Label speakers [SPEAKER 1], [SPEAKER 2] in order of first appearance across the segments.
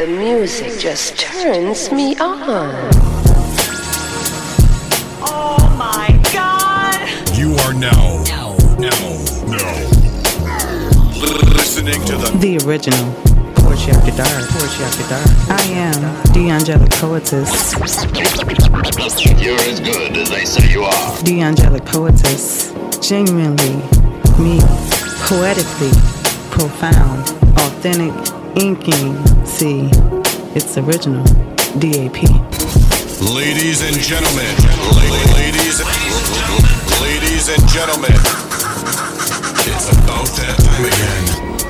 [SPEAKER 1] The music just turns me on.
[SPEAKER 2] Oh my god!
[SPEAKER 3] You are now, now, now, now listening to the
[SPEAKER 4] The original. Poetry After Dark. Poetry After Dark. I am D'Angelic poetess.
[SPEAKER 5] You're as good as they say you are.
[SPEAKER 4] D'Angelic poetess. Genuinely me. Poetically profound. Authentic inking. See, it's original. DAP.
[SPEAKER 3] ladies and gentlemen, la- ladies, ladies and gentlemen. It's about that time again.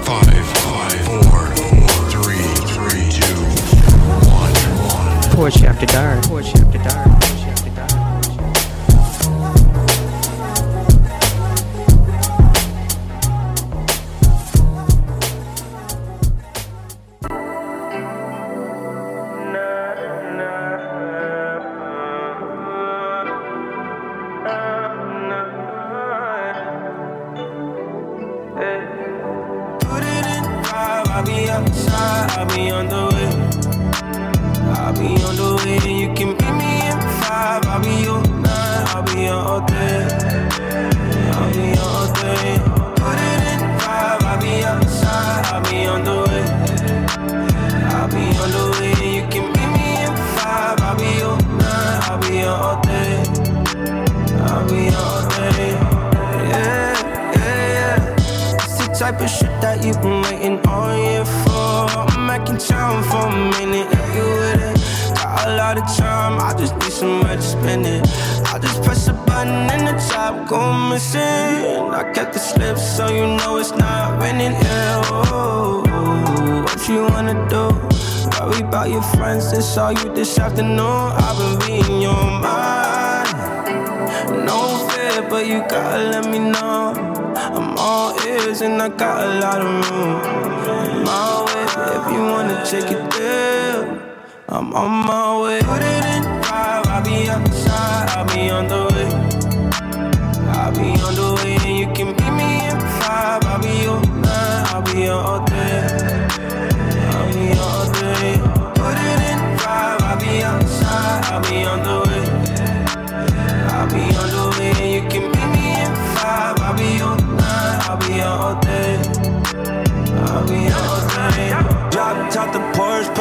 [SPEAKER 3] Five, five, four, four, three, three, two, one, one.
[SPEAKER 4] Poetry After Dark. Poetry After Dark.
[SPEAKER 6] Kept the slip so you know it's not winning. Yeah, oh, what you wanna do? Worry about your friends. It's all you this afternoon. I've been reading your mind. No fear, but you gotta let me know. I'm all ears and I got a lot of room. My way, if you wanna take it there. I'm on my way.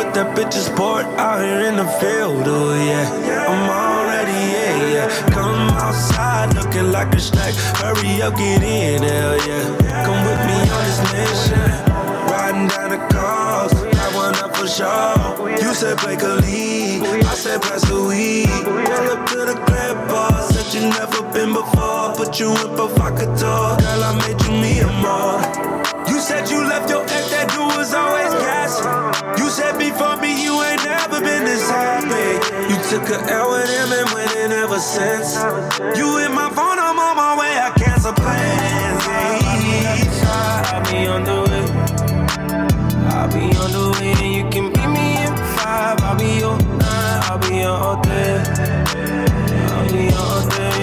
[SPEAKER 6] Put that bitch's sport out here in the field, oh yeah. I'm already, yeah, yeah. Come outside looking like a snack. Hurry up, get in, hell yeah. Come with me on this mission. Riding down the coast, got one up for sure. You said break a lead, I said pass the weed. Pull up to the crib bar, said you never been before. Put you in provocateur, girl, I made you me a more. Took a L with him and went in ever since. You hit my phone, I'm on my way, I cancel plans. I'll be on the way. I'll be on the way, and you can meet me in five. I'll be on nine, I'll be on all day. I'll be on all day.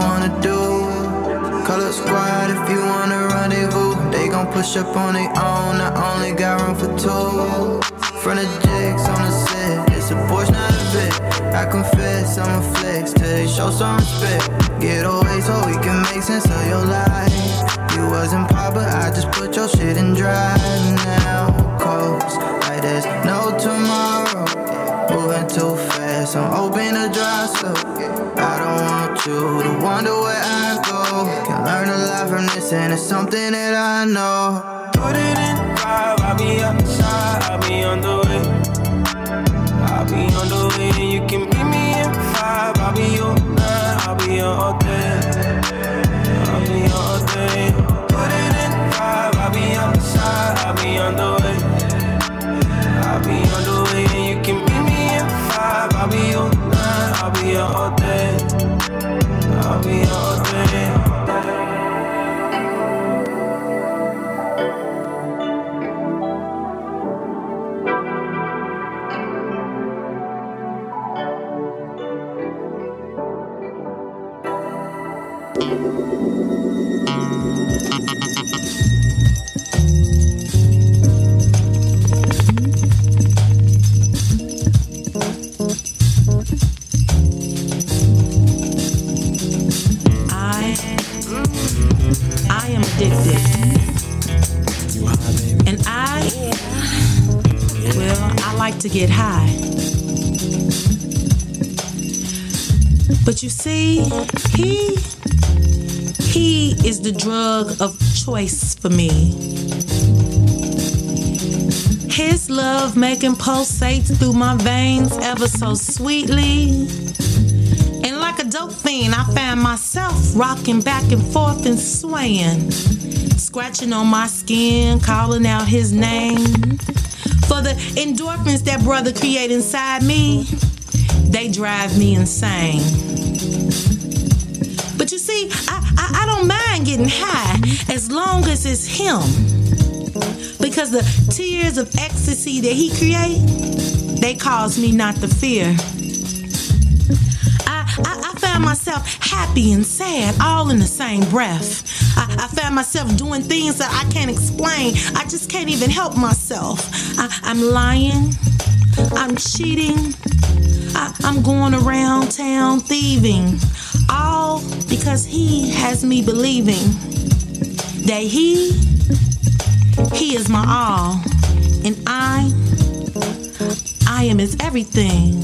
[SPEAKER 7] Wanna do. Call squad if you wanna rendezvous. They gon' push up on their own. I only got room for two. Front of jigs on the set. It's a Porsche, not a bit. I confess, I'm a flex till they show some respect. Get away so we can make sense of your life. You wasn't pop, but I just put your shit in drive now. Coast like there's no tomorrow. Moving too fast, I'm open to drive slow. I don't want you to wonder where I go. Can learn a lot from this, and it's something that I know.
[SPEAKER 6] Put it in five, I'll be outside, I'll be on the way. I'll be on the way, and you can meet me in five. I'll be on nine, I'll be on all day. I'll be on all day. Put it in five, I'll be outside, I'll be on the way. Nine, I'll be on all day. I'll be on all day.
[SPEAKER 8] Like to get high. But you see, he he is the drug of choice for me. His love making pulsates through my veins ever so sweetly. And like a dope fiend, I found myself rocking back and forth and swaying, scratching on my skin, calling out his name. The endorphins that brother create inside me, they drive me insane. But you see, I, I, I don't mind getting high as long as it's him. Because the tears of ecstasy that he create, they cause me not to fear. I, I, I found myself happy and sad all in the same breath. I, I found myself doing things that I can't explain. I just can't even help myself. I, I'm lying. I'm cheating. I, I'm going around town thieving. All because he has me believing that he, he is my all. And I, I am his everything.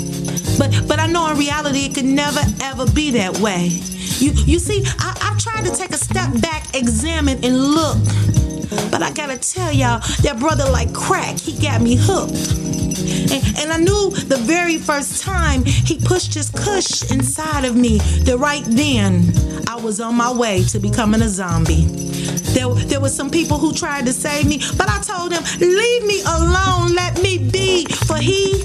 [SPEAKER 8] But but I know in reality it could never ever be that way. You you see, I, I've tried to take a step back, examine, and look. But I gotta tell y'all, that brother like crack, he got me hooked. And, and I knew the very first time he pushed his cush inside of me that right then I was on my way to becoming a zombie. There, there were some people who tried to save me, but I told them, leave me alone, let me be. For he,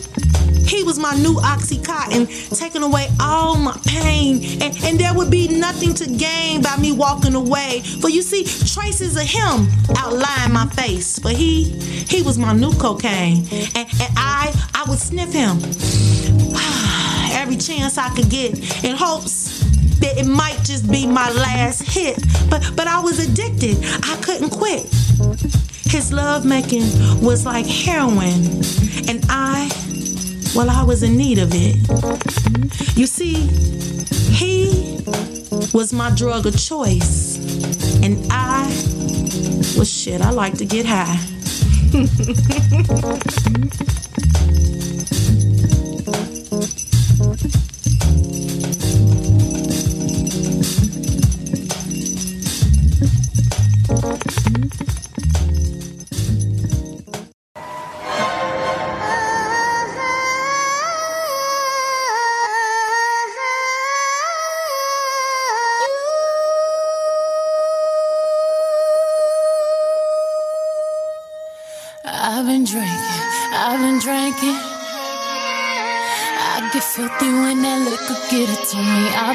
[SPEAKER 8] he was my new Oxycontin, taking away all my pain. And, and there would be nothing to gain by me walking away. For you see, traces of him outline my face. For he, he was my new cocaine. And, and I, I would sniff him every chance I could get in hopes that it might just be my last hit. But but I was addicted. I couldn't quit. His love making was like heroin. And I well, I was in need of it. You see, he was my drug of choice. And I was shit, I like to get high.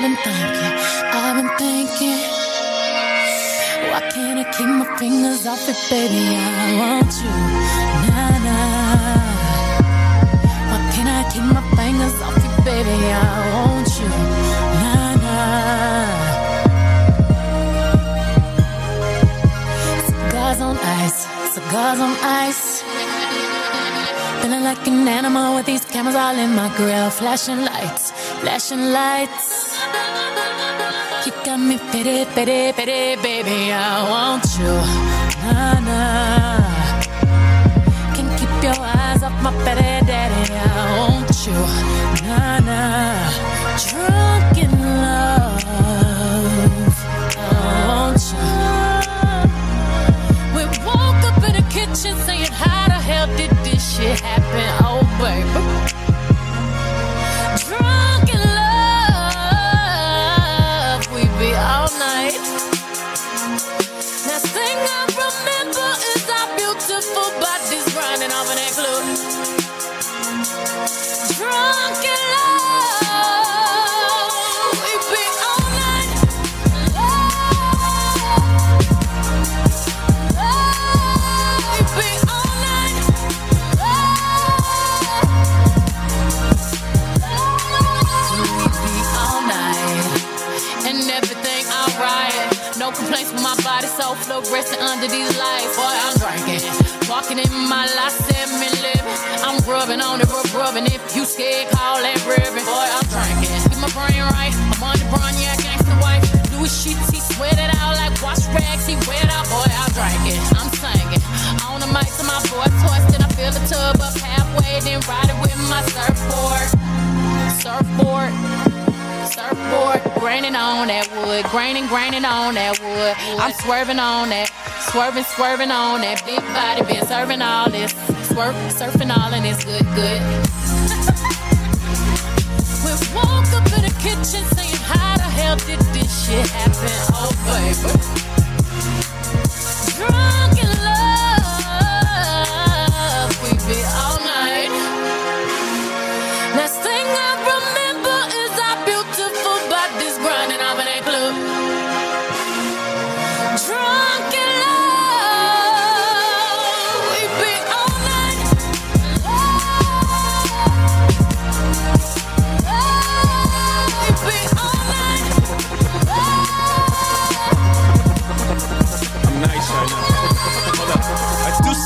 [SPEAKER 9] been thinking, I've been thinking. Why can't I keep my fingers off it, baby? I want you, nah nah. Why can't I keep my fingers off you, baby? I want you, nah nah. Cigars on ice, cigars on ice. Feeling like an animal with these cameras all in my grill. Flashing lights, flashing lights. Got me pity, pity, pity, baby. I want you, nah nah. Can't keep your eyes off my petty daddy. I want you, nah nah. Drunk in love, I want you. We woke up in the kitchen saying, How the hell did this shit happen? still resting under these lights. Boy, I'm drinking. Walking in my last seven lip. I'm grubbing on the rub rubbing. If you scared, call that ribbon. Boy, I'm drinking. Keep my brain right. I'm on the brun, yeah, gangsta wife. Do his shit, he sweat it out like wash rags. He wet out. Boy, I'm drinking. I'm singing. On the mic to my boy, twisting. I fill the tub up halfway, then ride it with my surfboard. Surfboard some on that wood, graining, graining on that wood. I'm swerving on that, swerving, swerving on that big body, been serving all this, swerve, surfing all and it's good, good. we woke up in the kitchen saying, How the hell did this shit happen? Oh, baby. Drunk in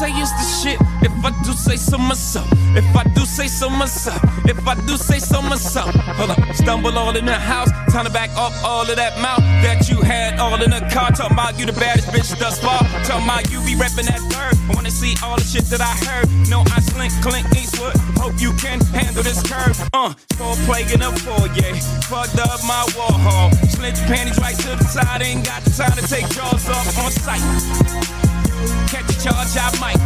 [SPEAKER 10] say it's the shit. If I do say so myself. If I do say so myself. If I do say so myself. Hold up. Stumble all in the house. Time to back up all of that mouth that you had all in the car. Talking about you the baddest bitch thus far. Talking about you be reppin' that third. I wanna see all the shit that I heard. No, I slink, clink, Eastwood. Hope you can handle this curve. Uh, for plague in a foyer. Fucked up my Warhol. Slint panties right to the side. Ain't got the time to take drawers off on sight. Catch a charge, I might.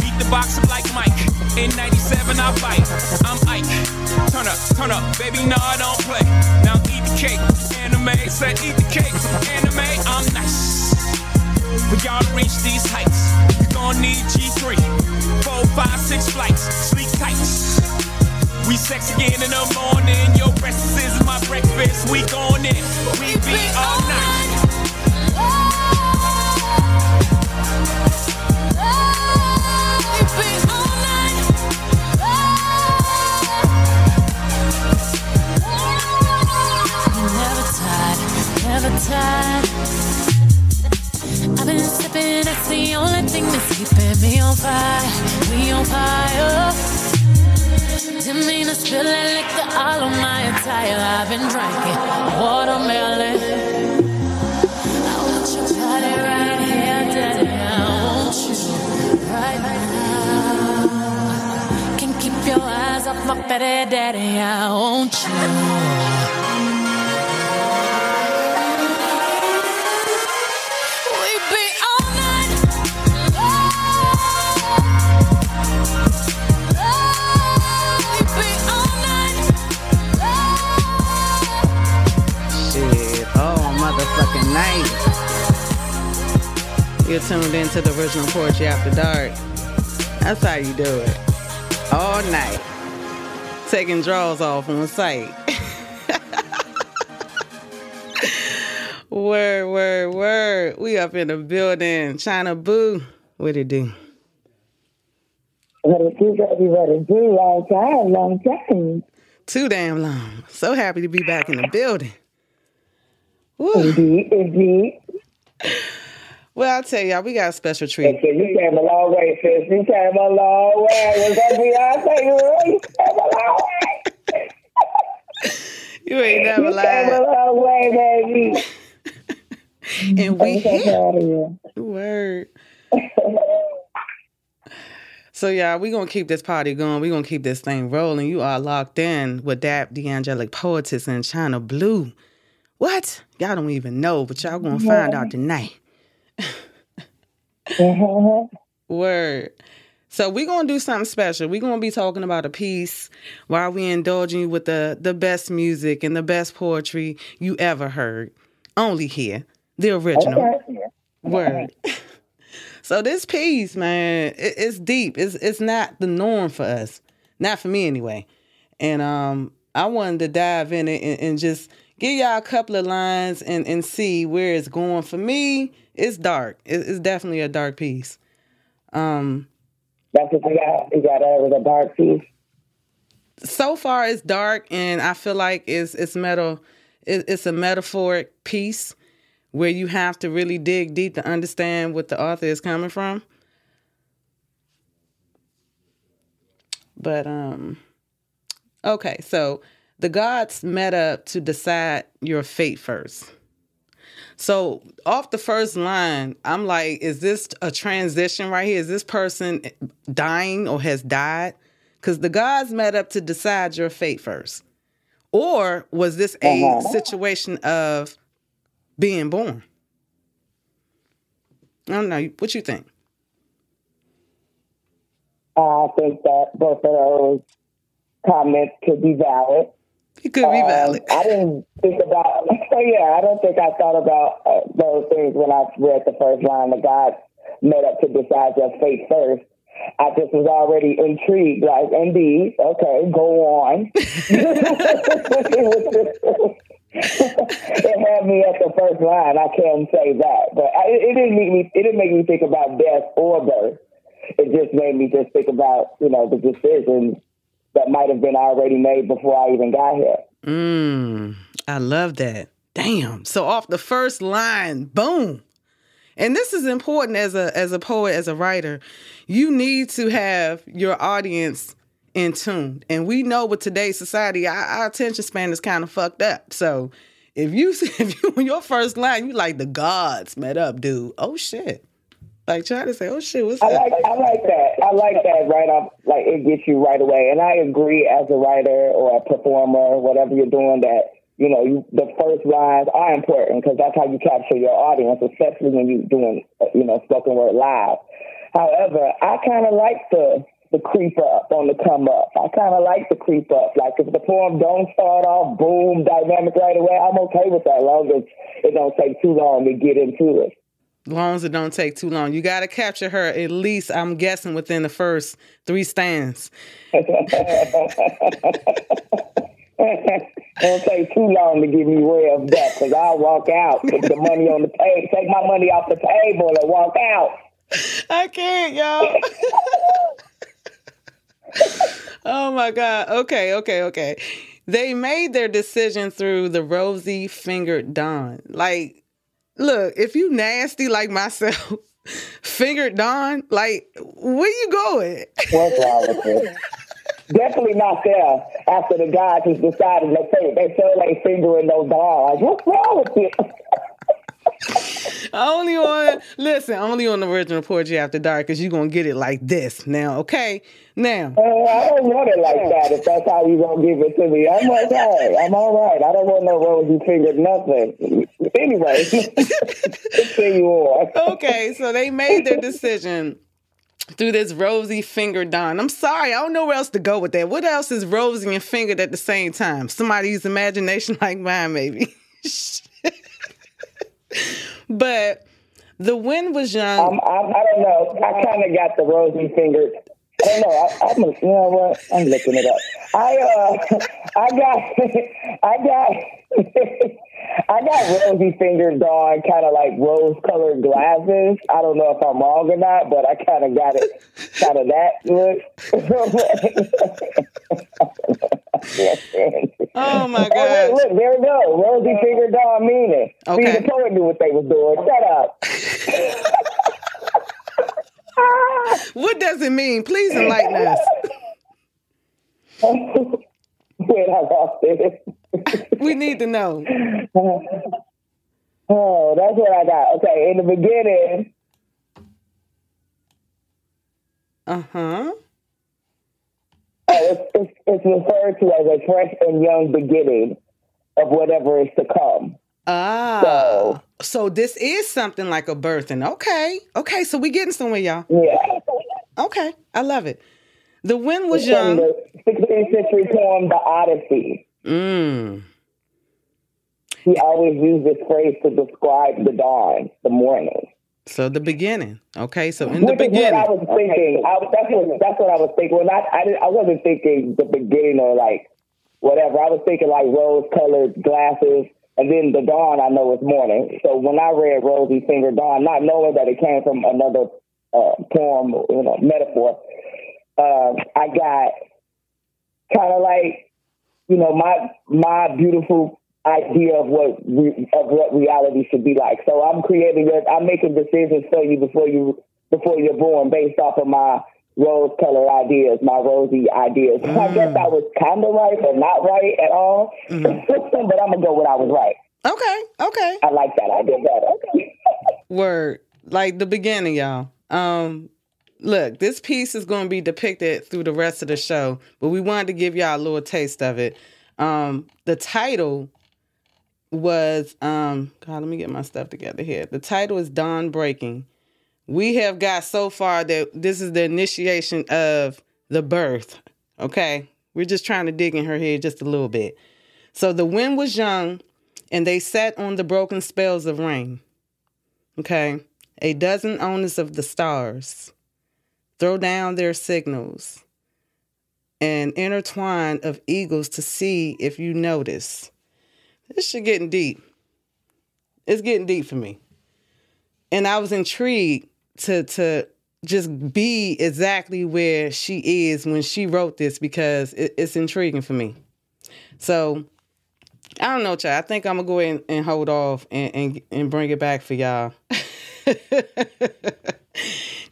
[SPEAKER 10] Beat the boxer like Mike. In 97, I bite. I'm Ike. Turn up, turn up, baby, no, I don't play. Now eat the cake. Annie Mae, said eat the cake. Annie Mae, I'm nice. For y'all reach these heights, you gon' need G3. Four, five, six flights, sleep tight. We sex again in the morning. Your breakfast is my breakfast. We gon' in. We be all night.
[SPEAKER 9] Watermelon. I want your body right your eyes off my daddy. I want you. All
[SPEAKER 4] oh, motherfucking night. You're tuned into the original Poetry After Dark. That's how you do it. All night. Taking draws off on site. word, word, word. We up in the building. China Boo. What it do?
[SPEAKER 11] What it do, baby, what it do, long time, long time.
[SPEAKER 4] Too damn long. So happy to be back in the building. Woo.
[SPEAKER 11] Indeed, indeed.
[SPEAKER 4] Well, I'll tell y'all, we got a special treat.
[SPEAKER 11] So you came a long way, sis. You came a long way. Was that Beyonce? You came a long way.
[SPEAKER 4] You ain't never
[SPEAKER 11] You came a long way, baby.
[SPEAKER 4] And we
[SPEAKER 11] so
[SPEAKER 4] here.
[SPEAKER 11] you.
[SPEAKER 4] Word. So y'all, we gonna keep this party going. We're gonna keep this thing rolling. You are locked in with that the angelic poetess in China Blue. What? Y'all don't even know, but y'all gonna find out tonight. Word. So we're gonna do something special. We're gonna be talking about a piece while we indulging you with the the best music and the best poetry you ever heard. Only here. The original.
[SPEAKER 11] Okay.
[SPEAKER 4] Word. so this piece, man, it, it's deep. It's it's not the norm for us. Not for me anyway. And um I wanted to dive in it and, and just give y'all a couple of lines and, and see where it's going. For me, it's dark. It, it's definitely a dark piece. Um
[SPEAKER 11] That's what you got. You got out with a dark piece.
[SPEAKER 4] so far it's dark and I feel like it's it's metal it, it's a metaphoric piece where you have to really dig deep to understand what the author is coming from. But um okay, so the gods met up to decide your fate first. So off the first line, I'm like, is this a transition right here? Is this person dying or has died? Because the gods met up to decide your fate first. Or was this a
[SPEAKER 11] Uh-huh.
[SPEAKER 4] situation of being born. I don't know. What you think?
[SPEAKER 11] I think that both of those comments could be valid.
[SPEAKER 4] It could be
[SPEAKER 11] Um,
[SPEAKER 4] valid.
[SPEAKER 11] I didn't think about. yeah, I don't think I thought about uh, those things when I read the first line. The God made up to decide your fate first. I just was already intrigued. Like, indeed, okay, go on. it had me at the first line. I can't say that, but I, it didn't make me. It didn't make me think about death or birth. It just made me just think about you know the decisions that might have been already made before I even got here.
[SPEAKER 4] Mm, I love that. Damn. So off the first line, boom. And this is important as a as a poet, as a writer. You need to have your audience in tune. And we know with today's society, our, our attention span is kind of fucked up. So if you if you on your first line, you like the gods met up, dude. Oh shit. Like trying to say, oh shit, what's
[SPEAKER 11] I
[SPEAKER 4] that?
[SPEAKER 11] like I like that. I like that right off. Like it gets you right away. And I agree as a writer or a performer, whatever you're doing, that you know you, the first lines are important because that's how you capture your audience, especially when you're doing you know spoken word live. However, I kind of like the the creep up on the come up. I kind of like the creep up. Like if the poem don't start off boom dynamic right away, I'm okay with that. Long as it don't take too long to get into it.
[SPEAKER 4] Long as it don't take too long. You got to capture her at least, I'm guessing, within the first three stands.
[SPEAKER 11] Don't take too long to give me revved up because I'll walk out, put the money on the table, take my money off the table and walk out.
[SPEAKER 4] I can't, y'all. oh my God. Okay, okay, okay. They made their decision through the rosy fingered dawn. Like, look, if you nasty like myself, fingered Don, like, where you going?
[SPEAKER 11] What's wrong with it? Definitely not there after the guys just decided they say they feel like fingering no dog. What's wrong with you?
[SPEAKER 4] only on listen, only on the original Poetry After Dark, because you're gonna get it like this now, okay? Now.
[SPEAKER 11] Uh, I don't want it like that if that's how you gonna give it to me. I'm okay. I'm all right. I don't want no rosy fingered nothing. Anyway, on.
[SPEAKER 4] okay, so they made their decision through this rosy finger Dawn. I'm sorry, I don't know where else to go with that. What else is rosy and fingered at the same time? Somebody's imagination like mine, maybe. but the wind was young.
[SPEAKER 11] Um, I, I don't know. I kind of got the rosy fingered. I don't know. I, I'm, a, you know what? I'm looking it up. I, uh, I got, I got, I got rosy fingered dawn, kind of like rose colored glasses. I don't know if I'm wrong or not, but I kind of got it, kind of that look.
[SPEAKER 4] oh my
[SPEAKER 11] Oh,
[SPEAKER 4] god!
[SPEAKER 11] look, look, there we go. Rosy fingered dawn meaning.
[SPEAKER 4] Okay.
[SPEAKER 11] See, the poet knew what they was doing. Shut up.
[SPEAKER 4] What does it mean? Please enlighten us.
[SPEAKER 11] Wait, I lost it.
[SPEAKER 4] We need to know.
[SPEAKER 11] Oh, that's what I got. Okay, in the beginning,
[SPEAKER 4] Uh huh.
[SPEAKER 11] uh, it's, it's, it's referred to as a fresh and young beginning of whatever is to come.
[SPEAKER 4] Ah. So this is something like a birthing. Okay. Okay. So we getting somewhere, y'all.
[SPEAKER 11] Yeah.
[SPEAKER 4] Okay. I love it. The wind was
[SPEAKER 11] It's
[SPEAKER 4] young.
[SPEAKER 11] the 16th century poem, The Odyssey.
[SPEAKER 4] Mm.
[SPEAKER 11] He always used this phrase to describe the dawn, the morning.
[SPEAKER 4] So the beginning. Okay. So in the
[SPEAKER 11] Which what
[SPEAKER 4] beginning.
[SPEAKER 11] I was thinking. I, that's, what, that's what I was thinking. Well, not, I, didn't, I wasn't thinking the beginning or like whatever. I was thinking like rose colored glasses. And then the dawn, I know is morning. So when I read Rosy Finger Dawn, not knowing that it came from another uh, poem, you know, metaphor, uh, I got kind of like, you know, my my beautiful idea of what re- of what reality should be like. So I'm creating. I'm making decisions for you before you before you're born, based off of my rose color ideas, my rosy ideas. So I guess I was kind of right, but not right at all. but I'm gonna go with I was right.
[SPEAKER 4] Okay. Okay.
[SPEAKER 11] I like that idea better. Okay.
[SPEAKER 4] Word. Like the beginning, y'all. Um, look, this piece is going to be depicted through the rest of the show, but we wanted to give y'all a little taste of it. Um, the title was um God, let me get my stuff together here. The title is Dawn Breaking. We have got so far that this is the initiation of the birth. Okay. We're just trying to dig in her head just a little bit. So the wind was young, and they sat on the broken spells of rain. Okay. A dozen owners of the stars throw down their signals and intertwine of eagles to see if you notice. This shit getting deep. It's getting deep for me. And I was intrigued to to just be exactly where she is when she wrote this because it, it's intriguing for me. So I don't know, child. I think I'm gonna go ahead and, and hold off and, and and bring it back for y'all.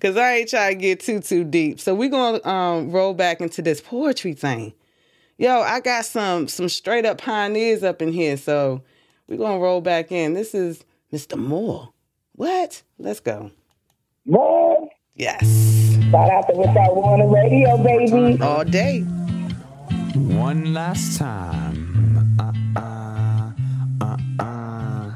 [SPEAKER 4] Cause I ain't trying to get too too deep. So we're gonna um, roll back into this poetry thing. Yo, I got some some straight up pioneers up in here. So we're gonna roll back in. This is Mr. Moore. What? Let's go.
[SPEAKER 11] Moore.
[SPEAKER 4] Yes.
[SPEAKER 11] Shout out to Without One on the radio, baby.
[SPEAKER 4] All day.
[SPEAKER 12] One last time. Uh, uh, uh, uh.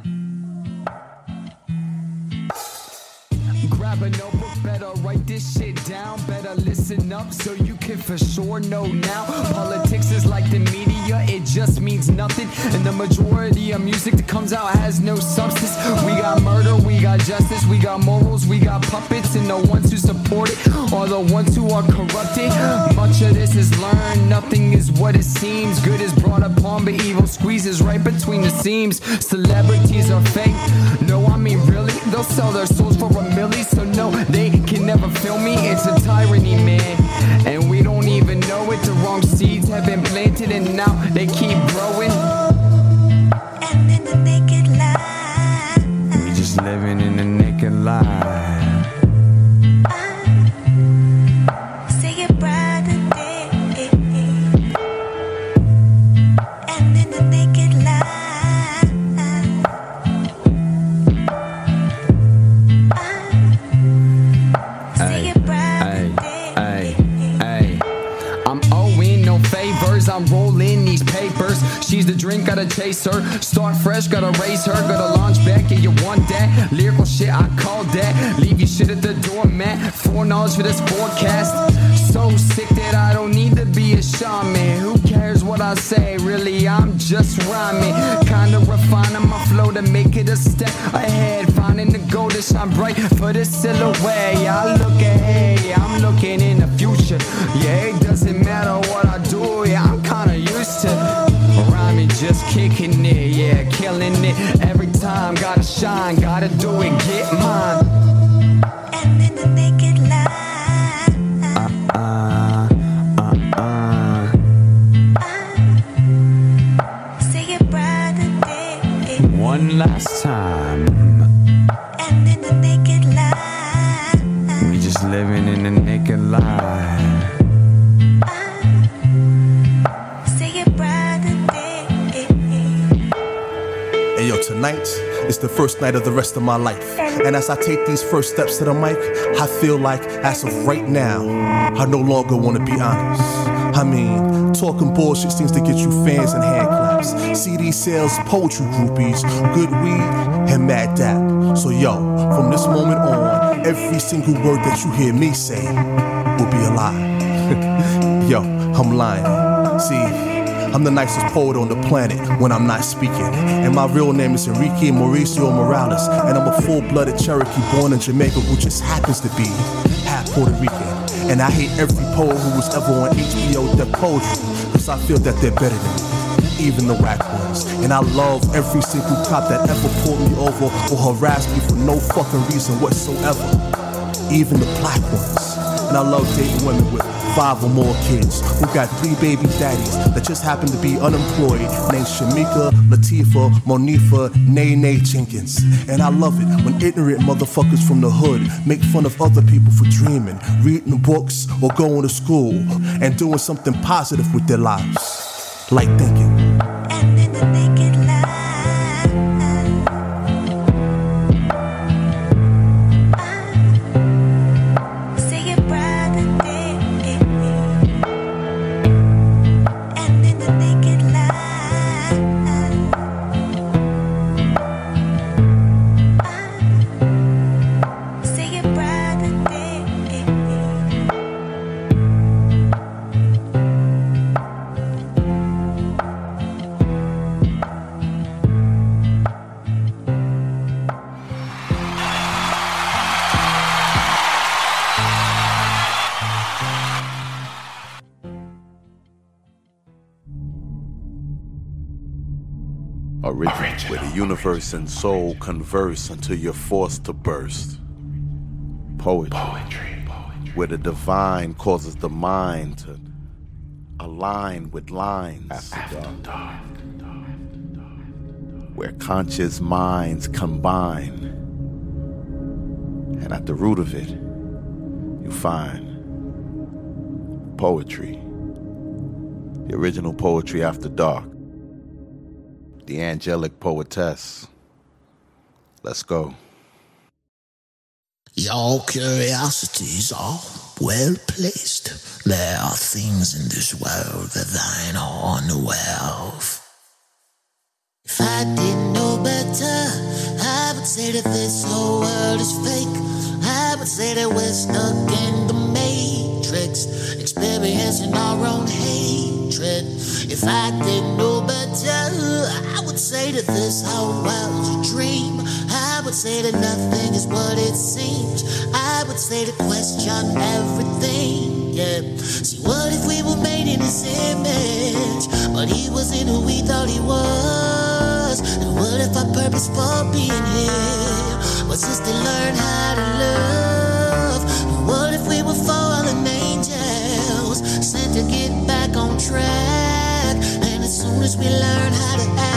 [SPEAKER 12] Grab a notebook, better write this shit down. Better listen up so you can for sure know now. Politics is like the media, it just means nothing. And the majority of music that comes out has no substance. We got murder, we got justice, we got morals, we got puppets. And the ones who support it are the ones who are corrupted. Much of this is learned, nothing is what it seems. Good is brought upon, but evil squeezes right between the seams. Celebrities are fake. No, I mean, really? They'll sell their souls for a milli, so no, they can never feel me. It's a tyranny, man. And we don't even know it. The wrong seeds have been planted, and now they keep growing. We just living in the naked life. She's the drink, gotta chase her. Start fresh, gotta raise her. Gotta launch back, yeah, you want that. Lyrical shit, I call that. Leave your shit at the door, man. Foreknowledge for this forecast. So sick that I don't need to be a shaman. Who cares what I say? Really, I'm just rhyming. Kinda refining my flow to make it a step ahead. Finding the goal to shine bright for the silhouette. I look ahead, I'm looking in the future. Yeah, it doesn't matter what I do, yeah, I'm kinda used to kicking it, yeah, killing it every time. Gotta shine, gotta do it, get mine. Uh, uh, uh. One last time. The
[SPEAKER 13] first night of the rest of my life. And as I take these first steps to the mic, I feel like, as of right now, I no longer want to be honest. I mean, talking bullshit seems to get you fans and hand claps. CD sales, poetry groupies, good weed, and mad dap. So yo, from this moment on, every single word that you hear me say will be a lie. yo, I'm lying. See, I'm the nicest poet on the planet when I'm not speaking. And my real name is Enrique Mauricio Morales. And I'm a full blooded Cherokee born in Jamaica who just happens to be half Puerto Rican. And I hate every poet who was ever on HBO Def Poetry because I feel that they're better than me. Even the whack ones. And I love every single cop that ever pulled me over or harassed me for no fucking reason whatsoever. Even the black ones. And I love dating women with five or more kids who got three baby daddies that just happen to be unemployed named Shamika, Latifa, Monifa, Nene Jenkins. And I love it when ignorant motherfuckers from the hood make fun of other people for dreaming, reading books, or going to school and doing something positive with their lives. Like thinking.
[SPEAKER 14] And soul converse until you're forced to burst. Poetry, where the divine causes the mind to align with lines. After dark, Where conscious minds combine. And at the root of it, you find poetry. The original poetry after dark. D'Angelic poetess. Let's go.
[SPEAKER 15] Your curiosities are well placed. There are things in this world that thine are unaware of.
[SPEAKER 16] If I didn't know better, I would say that this whole world is fake. I would say that we're stuck in the matrix, experiencing our own hatred. If I didn't know better, I would say that this whole world's a dream. Would say that nothing is what it seems. I would say to question everything. Yeah. See, what if we were made in his image, but he wasn't who we thought he was? And what if our purpose for being here was just to learn how to love? And what if we were fallen angels sent to get back on track? And as soon as we learn how to act,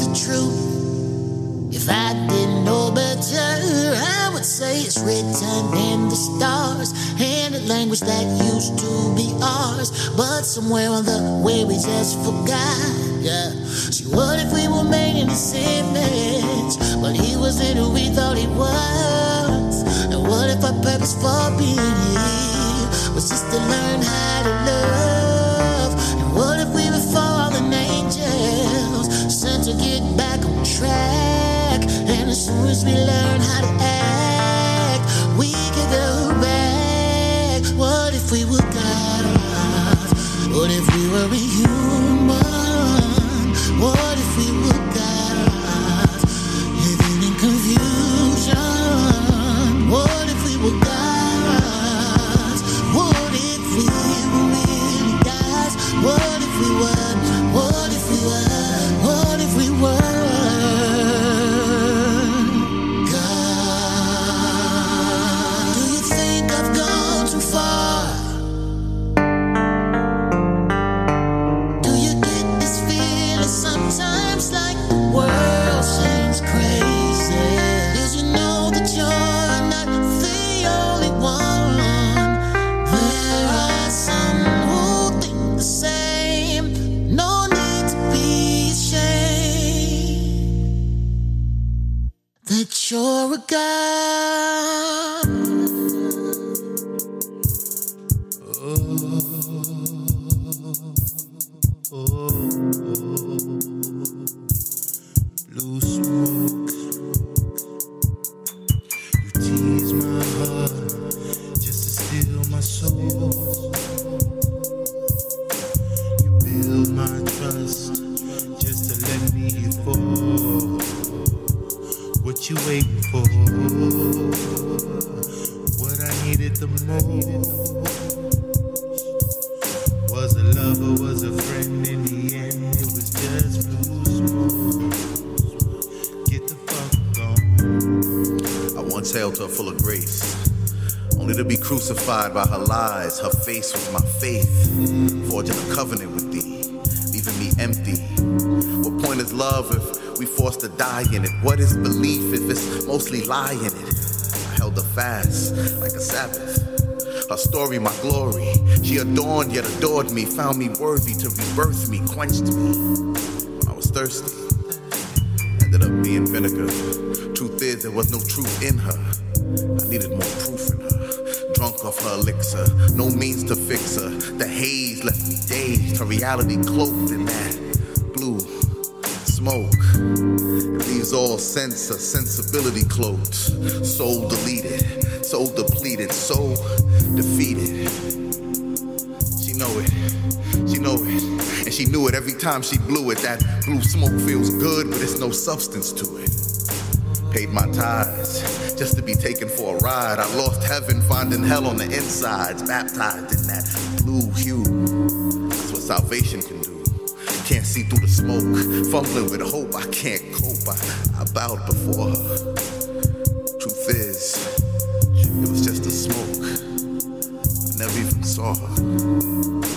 [SPEAKER 16] the truth. If I didn't know better, I would say it's written in the stars in a language that used to be ours, but somewhere on the way we just forgot. Yeah. See, what if we were made in his image, but he wasn't who we thought he was? And what if our purpose for being here was just to learn how to love? Track? And as soon as we learn how to act, we can go back. What if we were gods? What if we were human?
[SPEAKER 14] Lie in it? I held her fast like a Sabbath. Her story, my glory. She adorned yet adored me, found me worthy to rebirth me, quenched me I was thirsty. Ended up being vinegar, thick is, there was no truth in her. I needed more proof in her. Drunk off her elixir, no means to fix her. The haze left me dazed, her reality cloaked sense of sensibility cloaked. Soul deleted, soul depleted, soul defeated. She know it, she know it, and she knew it every time she blew it. That blue smoke feels good, but it's no substance to it. Paid my tithes just to be taken for a ride. I lost heaven, finding hell on the insides, baptized in that blue hue. That's what salvation can do. Can't see through the smoke, fumbling with hope. I can't cope. I, I bowed before her. Truth is, it was just a smoke. I never even saw her.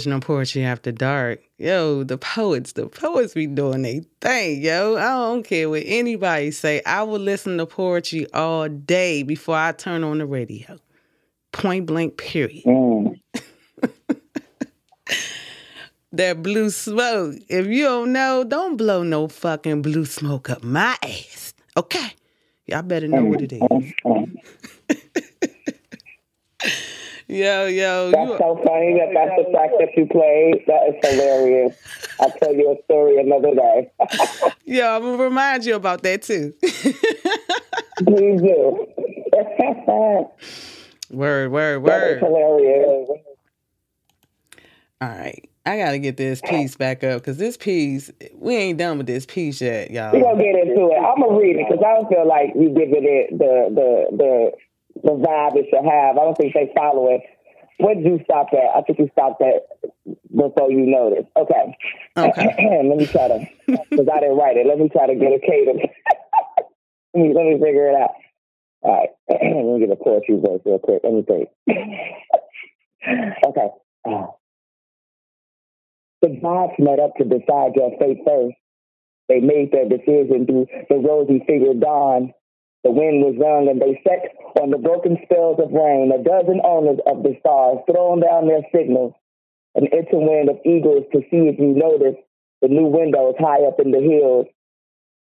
[SPEAKER 4] Original poetry after dark. Yo, the poets, the poets be doing their thing, yo. I don't care what anybody say. I will listen to poetry all day before I turn on the radio. Point blank, period. Mm. that blue smoke. If you don't know, don't blow no fucking blue smoke up my ass. Okay? Y'all better know what it is. Mm, mm, yo, yo.
[SPEAKER 11] That's so funny that that's the track that you played. That is hilarious. I'll tell you a story another day.
[SPEAKER 4] Yo, I'm gonna remind you about that too.
[SPEAKER 11] Please do.
[SPEAKER 4] word, word,
[SPEAKER 11] That is
[SPEAKER 4] word.
[SPEAKER 11] hilarious.
[SPEAKER 4] All right. I gotta get this piece back up because this piece, we ain't done with this piece yet, y'all.
[SPEAKER 11] We're gonna get into it. I'm gonna read it because I don't feel like we giving it the the the the vibe it should have. I don't think they follow it. Where did you stop at? I think you stopped at before you noticed. Okay.
[SPEAKER 4] Okay.
[SPEAKER 11] let me try to because I didn't write it. Let me try to get a cadence. let me let me figure it out. All right. let me get a poetry verse real quick. Let me think. okay. Uh, the gods met up to decide your fate first. They made their decision through the rosy fingered dawn. The wind was young and they set on the broken spells of rain. A dozen owners of the stars thrown down their signals. An interwind of eagles to see if you notice the new windows high up in the hills.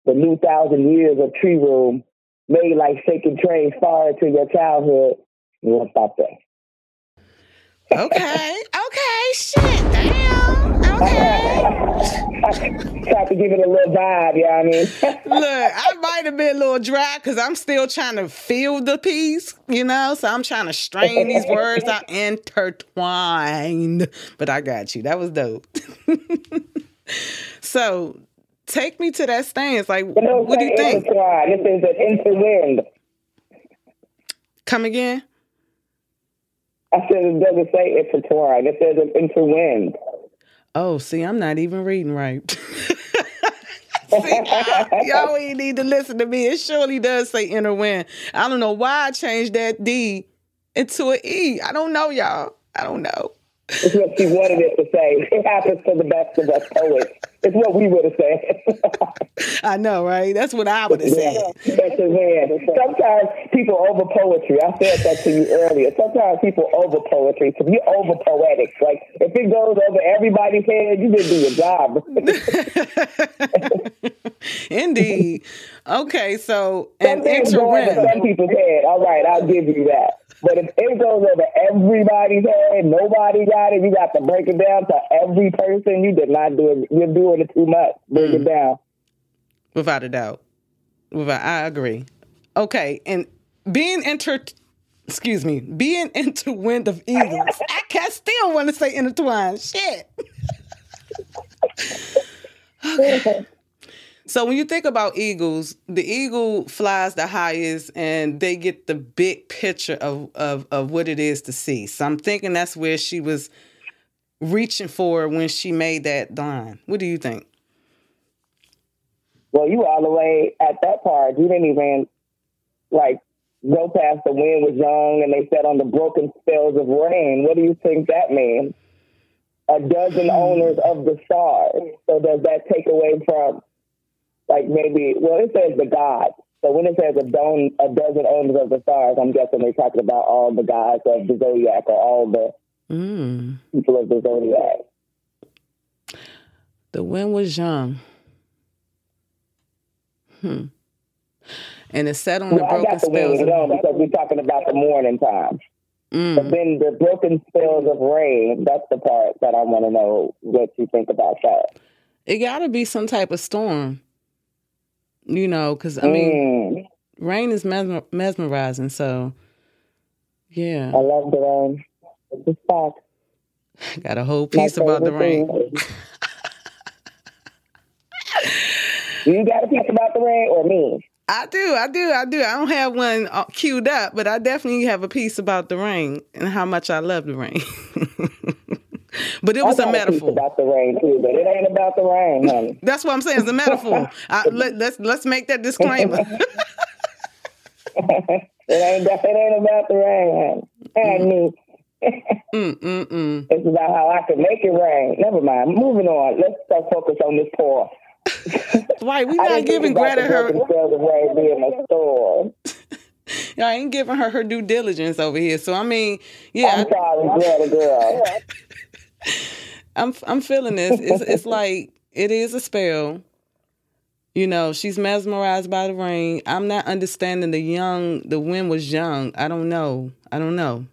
[SPEAKER 11] The new thousand years of tree room made like shaking trains far into your childhood. You want to stop.
[SPEAKER 4] Okay, okay, shit, damn. Okay.
[SPEAKER 11] Tried to give it a little vibe, you know I mean?
[SPEAKER 4] Look, I might have been a little dry because I'm still trying to feel the piece, you know? So I'm trying to strain these words out intertwined. But I got you. That was dope. so take me to that stance. Like,
[SPEAKER 11] It don't
[SPEAKER 4] what do you think?
[SPEAKER 11] This is an interwind.
[SPEAKER 4] Come again?
[SPEAKER 11] I said it doesn't say intertwine. It says an interwind.
[SPEAKER 4] Oh, see, I'm not even reading right. see, y'all ain't need to listen to me. It surely does say interwind. I don't know why I changed that D into an E. I don't know, y'all. I don't know.
[SPEAKER 11] It's what she wanted it to say. It happens to the best of us poets. It's what we would have said.
[SPEAKER 4] I know, right? That's what I would have said.
[SPEAKER 11] That's. Sometimes people over poetry. I said that to you earlier. Sometimes people over poetry. So you're over poetic. Like if it goes over everybody's head, you didn't do your job.
[SPEAKER 4] Indeed. Okay, so and
[SPEAKER 11] Some things go over some people's head. All right, I'll give you that. But if it goes over everybody's head, nobody got it. You got to break it down to every person. You did not do it. You're doing it too much. Break it mm. down.
[SPEAKER 4] Without a doubt. Without, I agree. Okay, and being inter, excuse me, being intertwined of eagles. I can still want to say intertwined. Shit. Okay. So when you think about eagles, the eagle flies the highest and they get the big picture of, of, of what it is to see. So I'm thinking that's where she was reaching for when she made that line. What do you think?
[SPEAKER 11] Well, you were all the way at that part. You didn't even like go past the wind was young and they said on the broken spells of rain. What do you think that means? A dozen hmm. owners of the stars. So does that take away from like maybe well it says the gods. So when it says a, don, a dozen owners of the stars, I'm guessing they're talking about all the gods of the zodiac or all the
[SPEAKER 4] Mm.
[SPEAKER 11] people of the zodiac.
[SPEAKER 4] The wind was young. Hmm. And it set on the
[SPEAKER 11] Well, I
[SPEAKER 4] broken
[SPEAKER 11] got the wind
[SPEAKER 4] spells.
[SPEAKER 11] was young because we're talking about the morning time.
[SPEAKER 4] Mm.
[SPEAKER 11] But then the broken spells of rain, that's the part that I want to know what you think about that.
[SPEAKER 4] It got to be some type of storm. You know, because I mean,
[SPEAKER 11] Mm.
[SPEAKER 4] rain is mesmer- mesmerizing. So, yeah,
[SPEAKER 11] I love the rain. It's just fact.
[SPEAKER 4] got a whole piece about the rain.
[SPEAKER 11] you got a piece about the rain or me?
[SPEAKER 4] I do, I do, I do. I don't have one uh, queued up, but I definitely have a piece about the rain and how much I love the rain. but it was a metaphor.
[SPEAKER 11] about the rain too, but it ain't about the rain, honey.
[SPEAKER 4] That's what I'm saying. It's a metaphor. I, let, let's let's make that disclaimer.
[SPEAKER 11] It ain't. It ain't about the rain, honey. And me.
[SPEAKER 4] mm, mm, mm.
[SPEAKER 11] It's about how I can make it rain. Never mind. Moving on. Let's start focus on this poor.
[SPEAKER 4] Right, we
[SPEAKER 11] I
[SPEAKER 4] not giving Greta her.
[SPEAKER 11] broken spells of rain being a store.
[SPEAKER 4] I ain't giving her her due diligence over here. So I mean, yeah,
[SPEAKER 11] I'm sorry, Greta girl.
[SPEAKER 4] I'm I'm feeling this. It's it's like it is a spell. You know, she's mesmerized by the rain. I'm not understanding the young. The wind was young. I don't know. I don't know.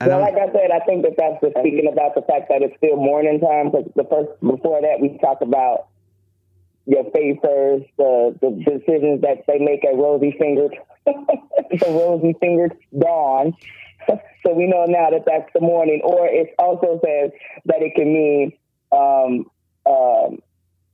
[SPEAKER 4] I
[SPEAKER 11] Well,
[SPEAKER 4] don't.
[SPEAKER 11] like I said, I think that that's just speaking about the fact that it's still morning time. Because the first before that, we talked about your first, the the decisions that they make at rosy fingered, the rosy fingered dawn. so we know now that that's the morning. Or it also says that it can mean um, um,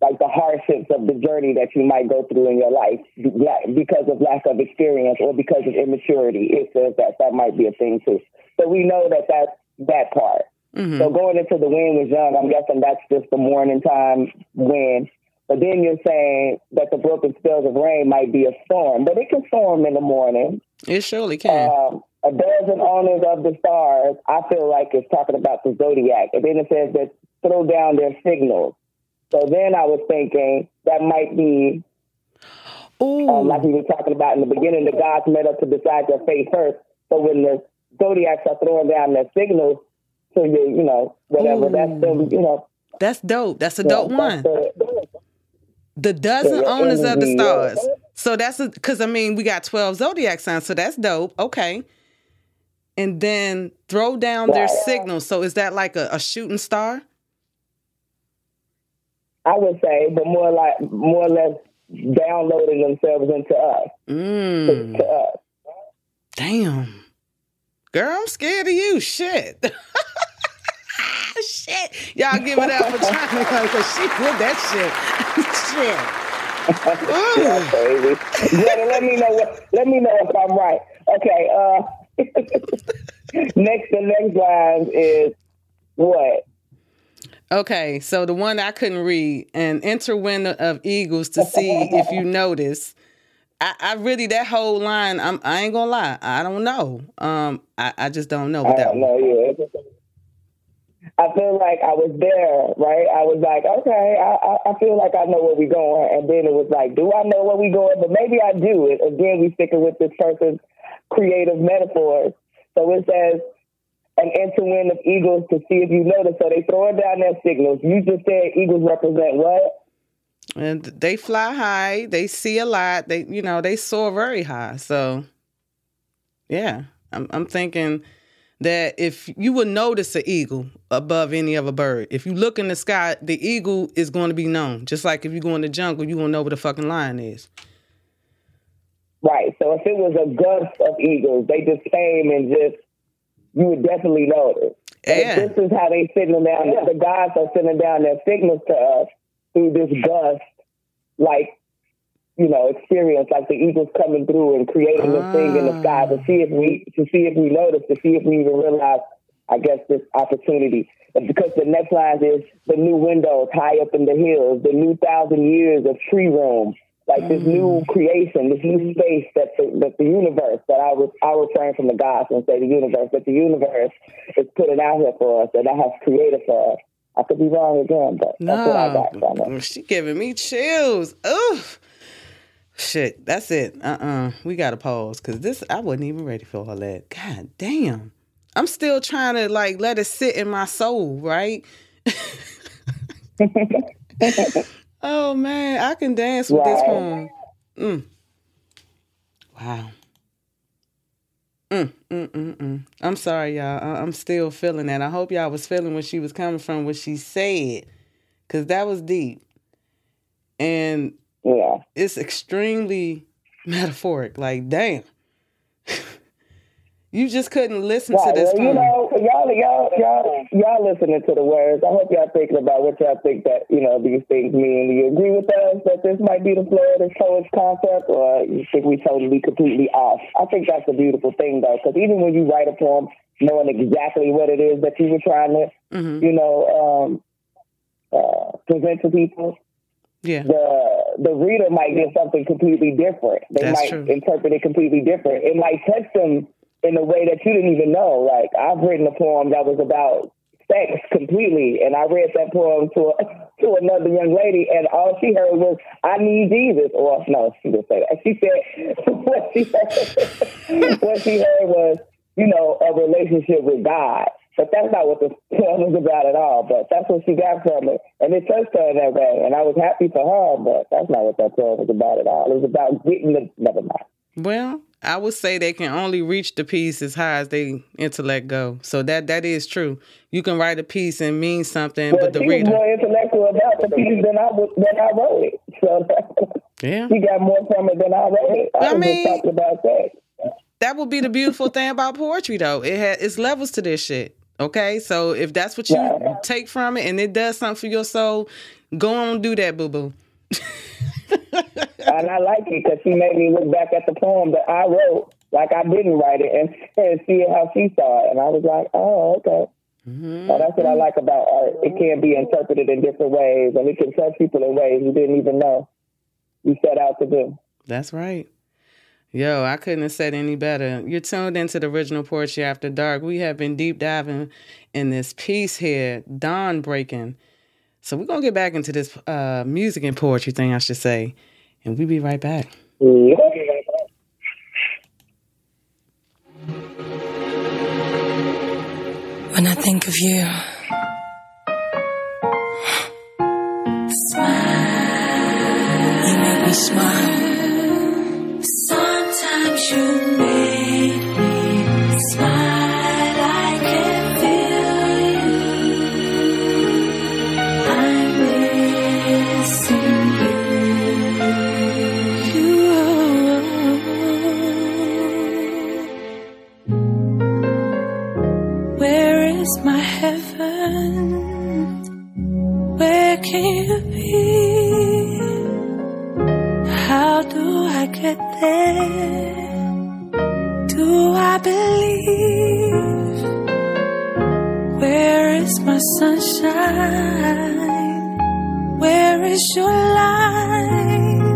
[SPEAKER 11] like the hardships of the journey that you might go through in your life because of lack of experience or because of immaturity. It says that that might be a thing too. So we know that that's that part.
[SPEAKER 4] Mm-hmm.
[SPEAKER 11] So going into the wind was young, I'm guessing that's just the morning time wind. But then you're saying that the broken spells of rain might be a storm, but it can storm in the morning.
[SPEAKER 4] It surely can.
[SPEAKER 11] Um, a dozen owners of the stars, I feel like it's talking about the zodiac. And then it says that throw down their signals. So then I was thinking that might be, um, like we were talking about in the beginning, the gods met up to decide their fate first. So when the zodiacs are throwing down their signals to you, you know, whatever, that's the, you know,
[SPEAKER 4] That's dope. That's a dope
[SPEAKER 11] that's
[SPEAKER 4] one.
[SPEAKER 11] the-
[SPEAKER 4] The dozen
[SPEAKER 11] Yeah, yeah,
[SPEAKER 4] owners of the stars. So that's because I mean we got twelve zodiac signs, so that's dope. Okay, and then throw down their
[SPEAKER 11] Right.
[SPEAKER 4] signals. So is that like a, a shooting star?
[SPEAKER 11] I would say, but more like, more or less downloading themselves into us.
[SPEAKER 4] Mm.
[SPEAKER 11] To us.
[SPEAKER 4] Damn, girl, I'm scared of you. Shit. shit. Y'all give it up for trying because she with that shit. shit.
[SPEAKER 11] yeah, crazy. Greta, let me know what. Let me know if I'm right. Okay. Uh, next, the next line is what?
[SPEAKER 4] Okay, so the one I couldn't read, an interwind of eagles to see if you notice. I, I really that whole line. I'm, I ain't gonna lie. I don't know. Um, I, I just don't know
[SPEAKER 11] I
[SPEAKER 4] what that
[SPEAKER 11] don't
[SPEAKER 4] one.
[SPEAKER 11] know. Yeah. I feel like I was there, right? I was like, okay, I, I, feel like I know where we're going. And then it was like, do I know where we're going? But maybe I do. It again, we sticking with this person's creative metaphors. So it says an interwind of eagles to see if you notice. So they throwing down their signals. You just said eagles represent what?
[SPEAKER 4] And they fly high. They see a lot. They, you know, they soar very high. So, yeah, I'm, I'm thinking that if you would notice an eagle above any other bird, if you look in the sky, the eagle is going to be known. Just like if you go in the jungle, you gonna know where the fucking lion is.
[SPEAKER 11] Right. So if it was a gust of eagles, they just came and just, you would definitely notice.
[SPEAKER 4] Yeah.
[SPEAKER 11] This is how they sending down, the gods are sending down their signals to us through this gust, like, you know, experience, like the eagles coming through and creating this thing in the sky to see if we, to see if we notice, to see if we even realize, I guess, this opportunity. And because the next line is the new windows high up in the hills, the new thousand years of tree room, like this new mm. creation, this new space that the, that the universe, that I was I refrain from the gods and say the universe, that the universe is putting out here for us, that that has created for us. I could be wrong again, but that's what I got from it.
[SPEAKER 4] She giving me chills. Oof. Shit, that's it. Uh uh We got to pause because this, I wasn't even ready for all that. God damn. I'm still trying to like let it sit in my soul, right? oh man, I can dance with this
[SPEAKER 11] Right.
[SPEAKER 4] poem. Mm. Wow. Mm, mm, mm, mm. I'm sorry, y'all. I- I'm still feeling that. I hope y'all was feeling where she was coming from, what she said, because that was deep, and
[SPEAKER 11] yeah,
[SPEAKER 4] it's extremely metaphoric. Like, damn, you just couldn't listen
[SPEAKER 11] Right,
[SPEAKER 4] to this
[SPEAKER 11] well, you know, y'all, y'all, y'all, y'all listening to the words. I hope y'all thinking about what y'all think that you know these things mean. Do you agree with us that this might be the this poet's concept, or you think we totally, completely off? I think that's a beautiful thing, though, because even when you write a poem, knowing exactly what it is that you were trying to,
[SPEAKER 4] Mm-hmm.
[SPEAKER 11] you know, um, uh, present to people,
[SPEAKER 4] yeah,
[SPEAKER 11] the the reader might get something completely different. They
[SPEAKER 4] That's
[SPEAKER 11] might
[SPEAKER 4] true.
[SPEAKER 11] interpret it completely different. It might touch them in a way that you didn't even know. Like I've written a poem that was about sex completely, and I read that poem to a, to another young lady, and all she heard was "I need Jesus." Or no, she didn't say that. She said what she heard, what she heard was you know a relationship with God. But that's not what the poem was about at all. But that's what she got from it, and it touched her in that way. And I was happy for her. But that's not what that poem was about at all. It was about getting the never mind.
[SPEAKER 4] Well, I would say they can only reach the piece as high as they intellect go. So that that is true. You can write a piece and mean something,
[SPEAKER 11] Well,
[SPEAKER 4] but the
[SPEAKER 11] she was
[SPEAKER 4] reader,
[SPEAKER 11] more intellectual about the piece than I was, than I wrote it. So
[SPEAKER 4] yeah,
[SPEAKER 11] she got more from it than I wrote it. I,
[SPEAKER 4] I mean-
[SPEAKER 11] just talking about sex.
[SPEAKER 4] that would be the beautiful thing about poetry, though. It has it's levels to this shit. Okay, so if that's what you take from it and it does something for your soul, go on do that, boo boo.
[SPEAKER 11] and I like it because she made me look back at the poem that I wrote, like I didn't write it, and, and see how she saw it. And I was like, oh, okay. Mm-hmm. So that's what I like about art. It mm-hmm. can be interpreted in different ways, and it can touch people in ways you didn't even know you set out to do.
[SPEAKER 4] That's right. Yo, I couldn't have said any better. You're tuned into the original Poetry After Dark. We have been deep diving in this piece here, Dawn Breaking. So we're gonna get back into this uh, music and poetry thing, I should say, and we'll be right back.
[SPEAKER 9] When I think of you, smile. You make me smile. Do I believe? Where is my sunshine? Where is your light?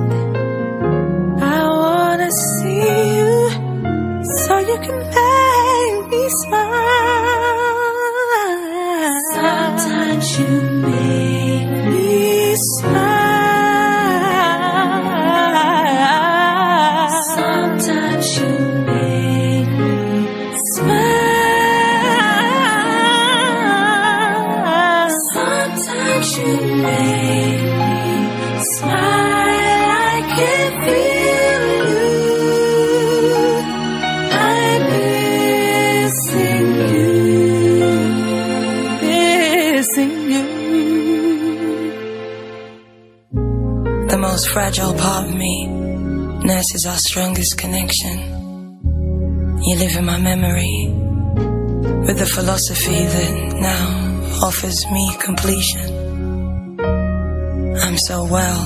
[SPEAKER 9] I wanna see you so you can make me smile.
[SPEAKER 17] Sometimes you
[SPEAKER 18] fragile part of me nurses our strongest connection. You live in my memory with the philosophy that now offers me completion. I'm so well,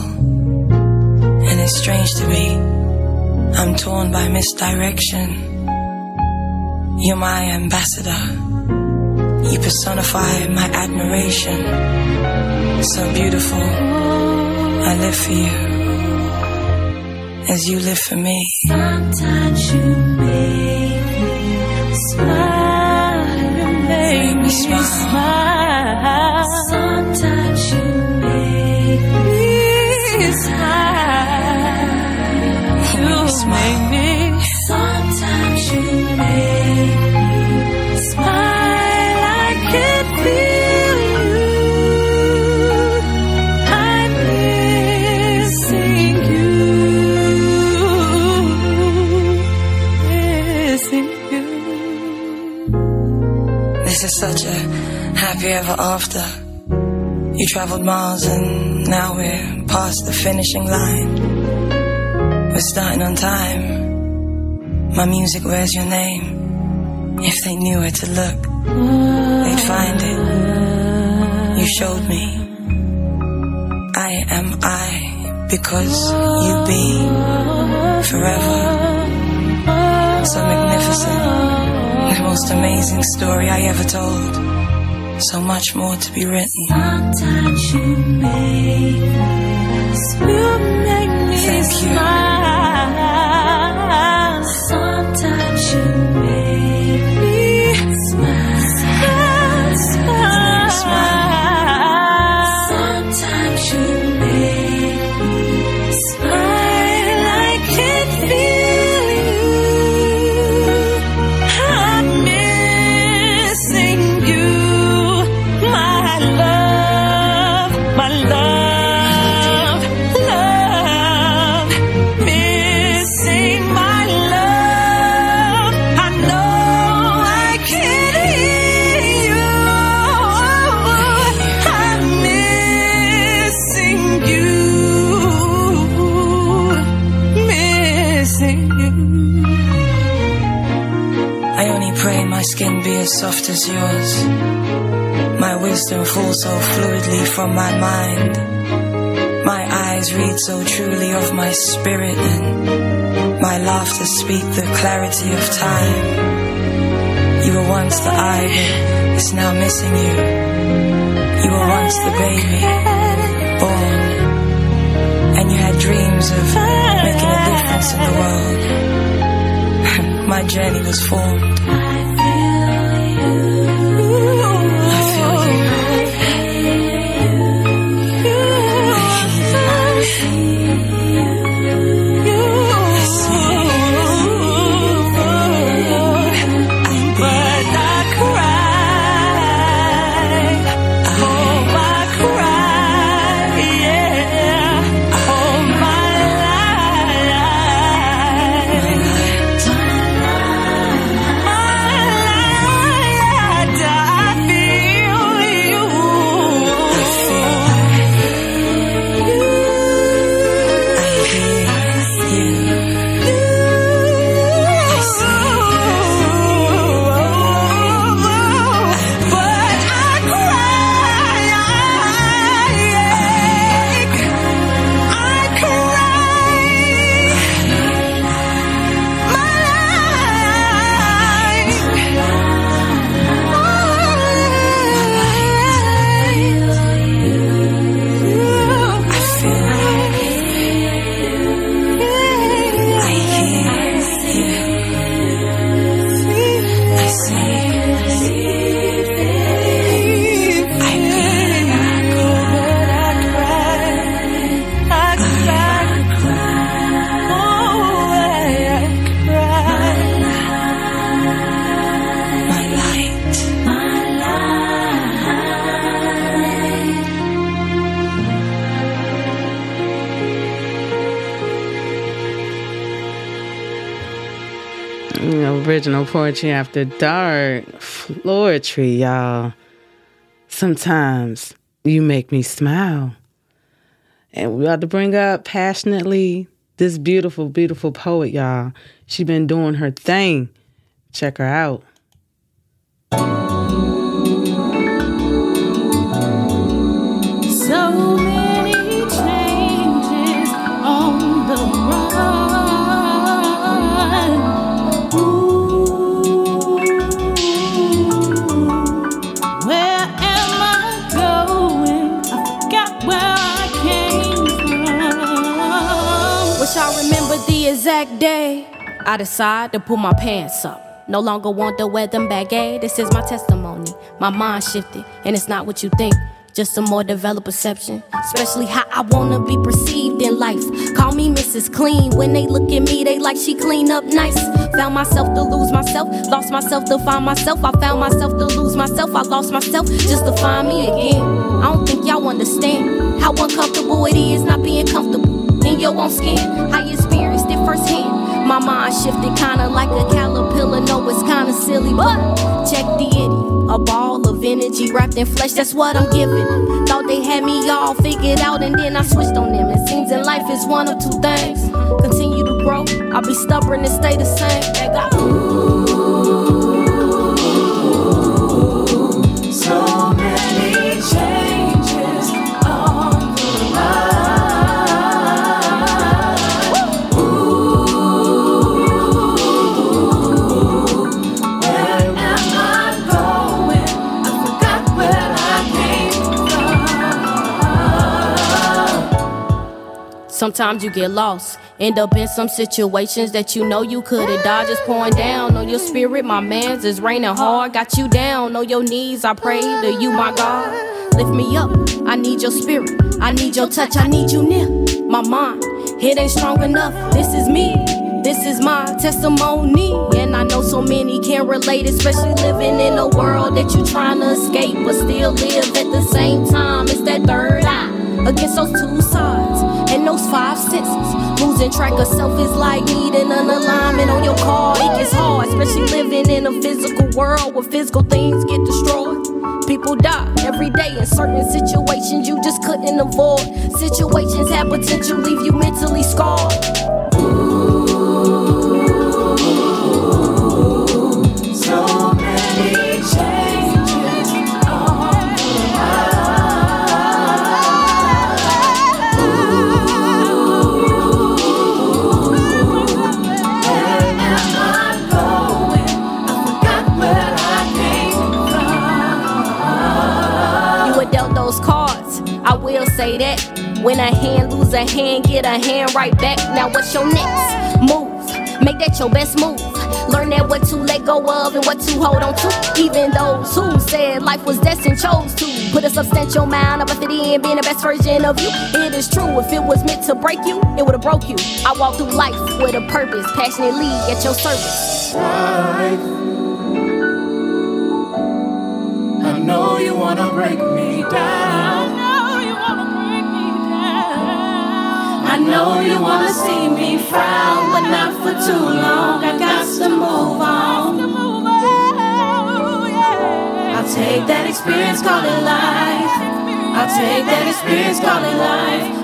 [SPEAKER 18] and it's strange to be. I'm torn by misdirection. You're my ambassador. You personify my admiration. So beautiful. I live for you as you live for me.
[SPEAKER 17] Sometimes you make me smile. You make me smile.
[SPEAKER 18] Happy ever after. You traveled miles and now we're past the finishing line. We're starting on time. My music wears your name. If they knew where to look, they'd find it. You showed me. I am I because you be forever. So magnificent. The most amazing story I ever told. So much more to be written.
[SPEAKER 17] Sometimes you make you make me
[SPEAKER 18] Thank you.
[SPEAKER 17] Sometimes you
[SPEAKER 18] soft as yours. My wisdom falls so fluidly from my mind. My eyes read so truly of my spirit, and my laughter speak the clarity of time. You were once the eye that is now missing you. You were once the baby born, and you had dreams of making a difference in the world. My journey was formed.
[SPEAKER 4] Original Poetry After Dark. Floetry, y'all. Sometimes you make me smile. And we about to bring up passionately this beautiful, beautiful poet, y'all. She been doing her thing. Check her out.
[SPEAKER 19] Exact day I decide to pull my pants up. No longer want to wear them baggy. Eh? This is my testimony. My mind shifted, and it's not what you think. Just a more developed perception, especially how I wanna be perceived in life. Call me Mrs. Clean. When they look at me, they like she clean up nice. Found myself to lose myself, lost myself to find myself. I found myself to lose myself, I lost myself just to find me again. I don't think y'all understand how uncomfortable it is not being comfortable in your own skin. Experienced it firsthand. My mind shifted kinda like a caterpillar. No, it's kinda silly, but check the itty. A ball of energy wrapped in flesh, that's what I'm giving. Thought they had me all figured out, and then I switched on them. It seems in life is one of two things continue to grow, I'll be stubborn and stay the same. Got-
[SPEAKER 20] So
[SPEAKER 19] Sometimes you get lost, end up in some situations that you know you could've dodge. Just pouring down on your spirit, my man's is raining hard. Got you down on your knees, I pray to you, my God. Lift me up, I need your spirit, I need your touch, I need you near. My mind, it ain't strong enough. This is me, this is my testimony. And I know so many can relate, especially living in a world that you trying to escape, but still live at the same time. It's that third eye against those two sides and those five senses. Losing track of self is like needing an alignment on your car. It gets hard, especially living in a physical world where physical things get destroyed. People die every day in certain situations you just couldn't avoid. Situations have potential, leave you mentally scarred. Say that. When a hand lose a hand, get a hand right back. Now what's your next move? Make that your best move. Learn that what to let go of and what to hold on to. Even those who said life was destined chose to put a substantial amount of effort in being the best version of you. It is true, if it was meant to break you, it would have broke you. I walk through life with a purpose, passionately at your service.
[SPEAKER 20] Life. I know you wanna break me down. I know you wanna see me frown, but not for too long. I got to move on. I'll take that experience, call it life. I'll take that experience, call it life.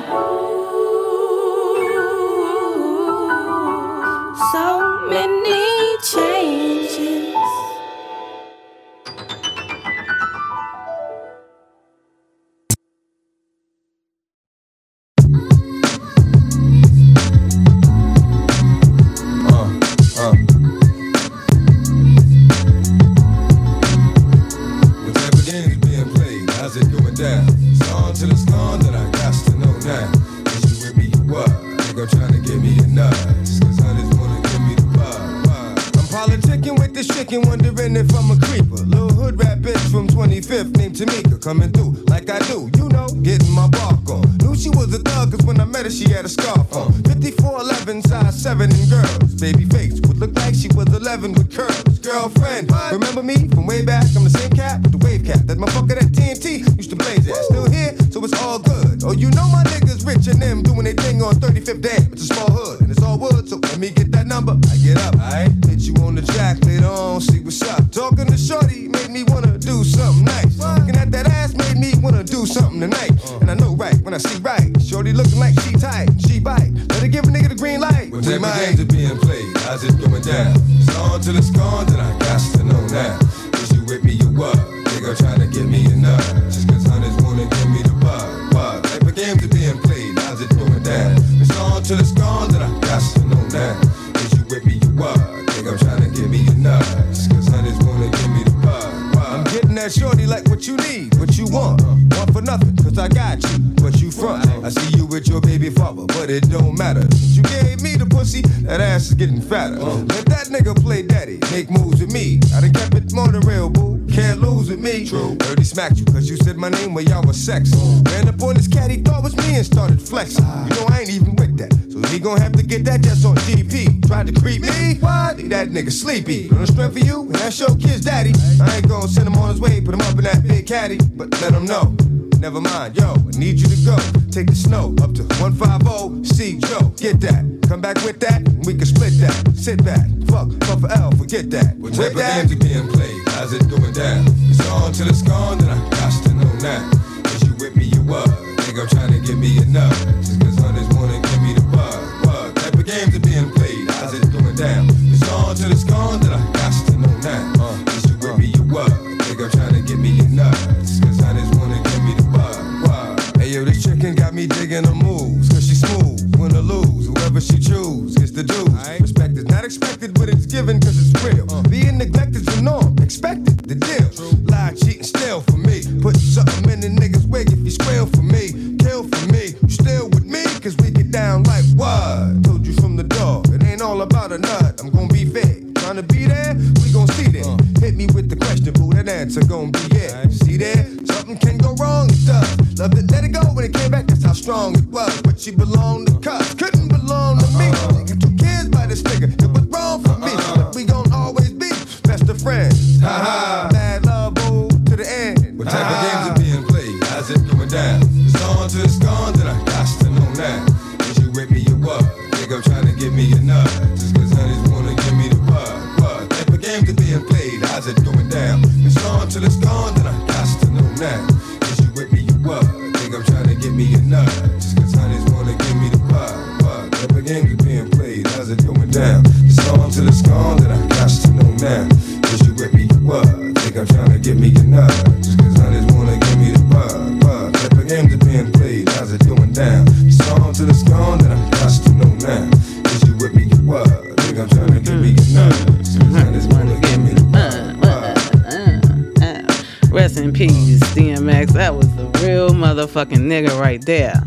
[SPEAKER 21] Down? It's on till it's gone, then I got to know now. Is you with me, what? Think I'm trying to give me enough. Just cause honeys wanna give me the bug. What type of games are being played? How's it going down? It's on till it's gone, then I got to know now. Is you with me, you what? Think I'm trying to give me enough. Mm. Just cause mm-hmm. honeys wanna give me the bug. Mm-hmm. Mm-hmm.
[SPEAKER 4] Rest in peace, DMX. That was the real motherfucking nigga right there.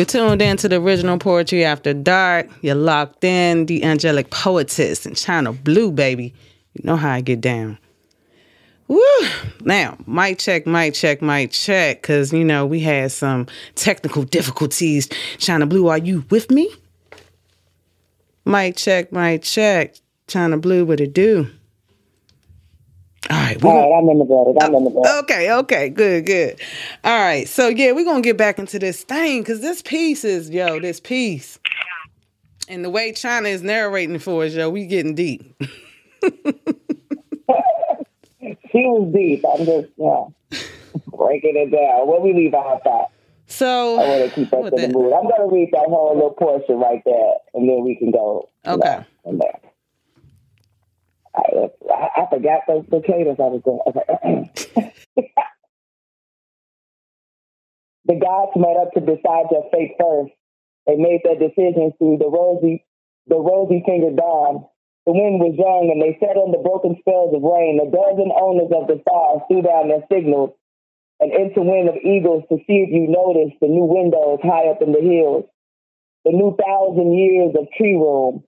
[SPEAKER 4] You're tuned in to the original Poetry After Dark. You're locked in, D'Angelic poetess and China Blue, baby. You know how I get down. Woo! Now, mic check, mic check, mic check, because, you know, we had some technical difficulties. China Blue, are you with me? Mic check, mic check. China Blue, what it do? All right,
[SPEAKER 11] All right, I'm in the building. I'm in the building.
[SPEAKER 4] Oh, okay, okay, good, good. All right, so yeah, we're gonna get back into this thing because this piece is yo, this piece, and the way China is narrating for us, yo, we getting deep.
[SPEAKER 11] She was deep. I'm just, yeah, breaking it down. What we leave out that.
[SPEAKER 4] So
[SPEAKER 11] I want to keep us in the mood. I'm going to read that whole little portion right there, and then we can go.
[SPEAKER 4] Okay.
[SPEAKER 11] From there. I, I, I forgot those potatoes I was doing. Okay. the gods met up to decide their fate first. They made their decisions through the rosy, the rosy fingered dawn. The wind was young, and they sat on the broken spells of rain. A dozen owners of the stars threw down their signals, an interwind of eagles to see if you noticed the new windows high up in the hills, the new thousand years of tree room,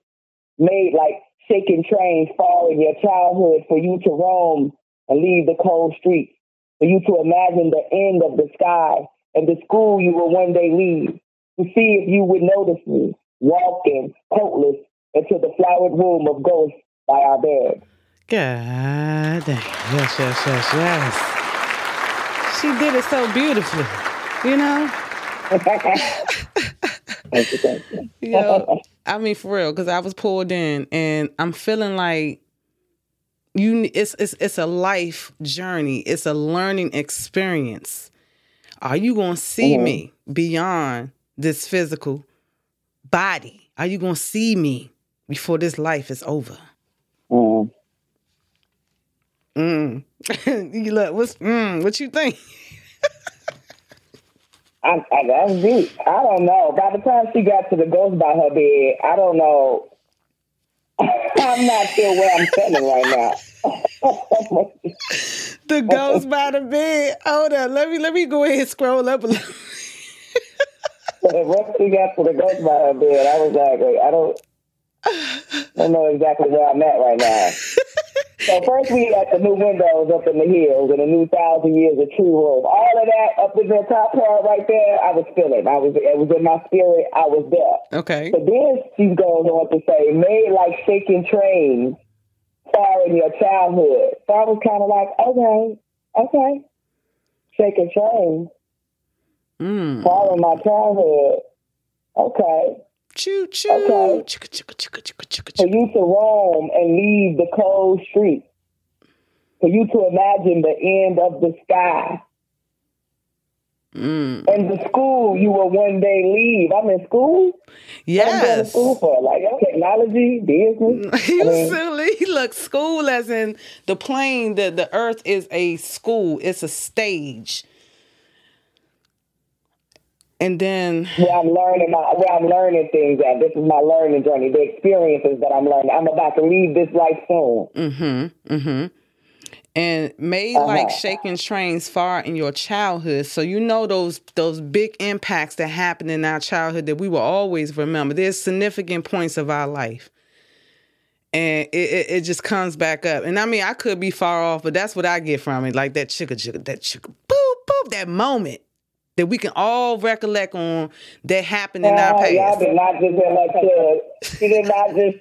[SPEAKER 11] made like shaking trains fall in your childhood for you to roam and leave the cold streets, for you to imagine the end of the sky and the school you will one day leave, to see if you would notice me walking coatless into the flowered room of ghosts by our bed.
[SPEAKER 4] God damn. Yes, yes, yes, yes. She did it so beautifully, you know?
[SPEAKER 11] Thank you, thank you.
[SPEAKER 4] Yo, I mean for real, because I was pulled in and I'm feeling like you it's it's it's a life journey. It's a learning experience. Are you going to see
[SPEAKER 11] Mhm.
[SPEAKER 4] me beyond this physical body? Are you going to see me before this life is over?
[SPEAKER 11] Mm.
[SPEAKER 4] Mm. you look, what's, mm, what you think?
[SPEAKER 11] I, I, that's deep. I don't know. By the time she got to the ghost by her bed, I don't know. I'm not sure where I'm standing right now.
[SPEAKER 4] The ghost by the bed. Hold on. Let me let me go ahead and scroll up a little.
[SPEAKER 11] Once she got to the ghost by her bed, I was like, I don't, I don't know exactly where I'm at right now. So first we got the new windows up in the hills and the new thousand years of tree roof. All of that up in the top part right there, I was feeling. I was, it was in my spirit. I was there.
[SPEAKER 4] Okay.
[SPEAKER 11] So then she goes on to say, made like shaking trains far in your childhood. So I was kind of like, okay, okay. Shaking trains
[SPEAKER 4] Mm.
[SPEAKER 11] far in my childhood. Okay.
[SPEAKER 4] Choo choo.
[SPEAKER 11] Okay. For you to roam and leave the cold streets. For you to imagine the end of the sky.
[SPEAKER 4] Mm.
[SPEAKER 11] And the school you will one day leave. I'm in school. What I'm
[SPEAKER 4] Yes.
[SPEAKER 11] school for like technology, business.
[SPEAKER 4] you
[SPEAKER 11] I mean,
[SPEAKER 4] silly. Look, school as in the plane, the, the earth is a school. It's a stage. And then
[SPEAKER 11] where I'm learning my where I'm learning things at. This is my learning journey, the experiences that I'm learning. I'm about to leave this life soon.
[SPEAKER 4] Mm-hmm. Mm-hmm. And made
[SPEAKER 11] Uh-huh.
[SPEAKER 4] like shaking trains far in your childhood. So you know those those big impacts that happened in our childhood that we will always remember. There's significant points of our life. And it, it, it just comes back up. And I mean, I could be far off, but that's what I get from it. Like that chicka chicka, that chicka boop boop, that moment that we can all recollect on that happened in our
[SPEAKER 11] past. y'all did not just like chug. She did not just.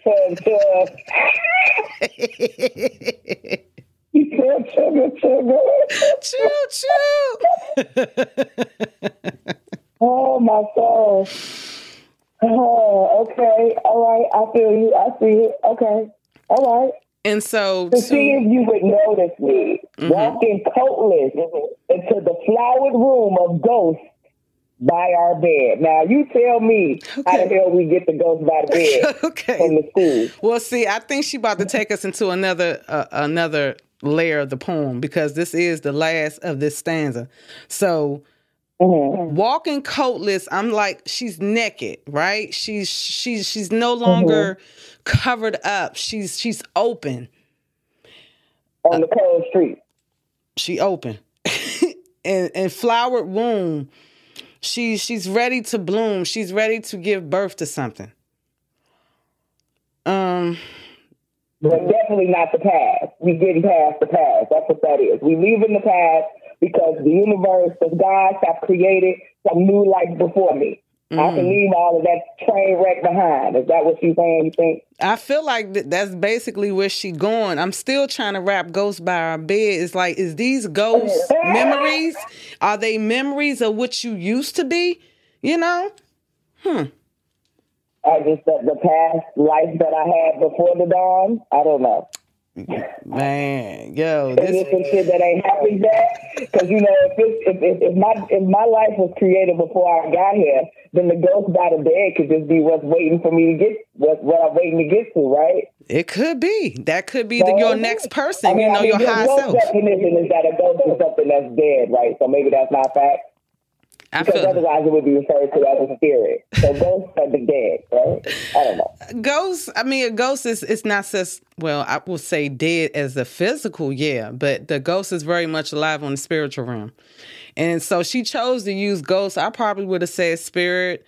[SPEAKER 11] He said sugar sugar.
[SPEAKER 4] choo choo.
[SPEAKER 11] oh my soul. Oh, okay. All right. I feel you. I see it. Okay. All right.
[SPEAKER 4] And so
[SPEAKER 11] To see if you would notice me walking coatless into the flowered room of ghosts by our bed. Now you tell me how the hell we get the ghost by the bed
[SPEAKER 4] okay.
[SPEAKER 11] from the school.
[SPEAKER 4] Well, see, I think she about to take us into another uh, another layer of the poem because this is the last of this stanza. So, Mm-hmm. Mm-hmm. walking coatless, I'm like she's naked, right? She's she's she's no longer mm-hmm. covered up. She's she's open
[SPEAKER 11] on the cold street.
[SPEAKER 4] She open, and and flowered womb. She she's ready to bloom. She's ready to give birth to something. Um.
[SPEAKER 11] But definitely not the past. We getting past the past. That's what that is. We leaving the past because the universe, the gods have created some new life before me. I
[SPEAKER 4] Mm.
[SPEAKER 11] can leave all of that train wreck behind. Is that what you saying? You think?
[SPEAKER 4] I feel like th- that's basically where she going. I'm still trying to wrap ghosts by our bed. It's like, is these ghosts memories? Are they memories of what you used to be? You know? Hmm.
[SPEAKER 11] I just the, the past life that I had before the dawn. I don't know.
[SPEAKER 4] Man, yo, this
[SPEAKER 11] it some shit that ain't happened yet? Because you know, if, it's, if if if my if my life was created before I got here, then the ghost by the bed could just be what's waiting for me to get what what I'm waiting to get to, right?
[SPEAKER 4] it could be. That could be the, your next person.
[SPEAKER 11] I mean,
[SPEAKER 4] you know,
[SPEAKER 11] I mean,
[SPEAKER 4] your high self.
[SPEAKER 11] definition is that a ghost is something that's dead, right? So maybe that's not fact.
[SPEAKER 4] I
[SPEAKER 11] Because
[SPEAKER 4] feel-
[SPEAKER 11] otherwise it would be referred to as a spirit. So ghosts are the dead, right? I don't know.
[SPEAKER 4] Ghosts. I mean, a ghost is it's not just well, I will say dead as a physical, yeah, but the ghost is very much alive on the spiritual realm. And so she chose to use ghost. I probably would have said spirit,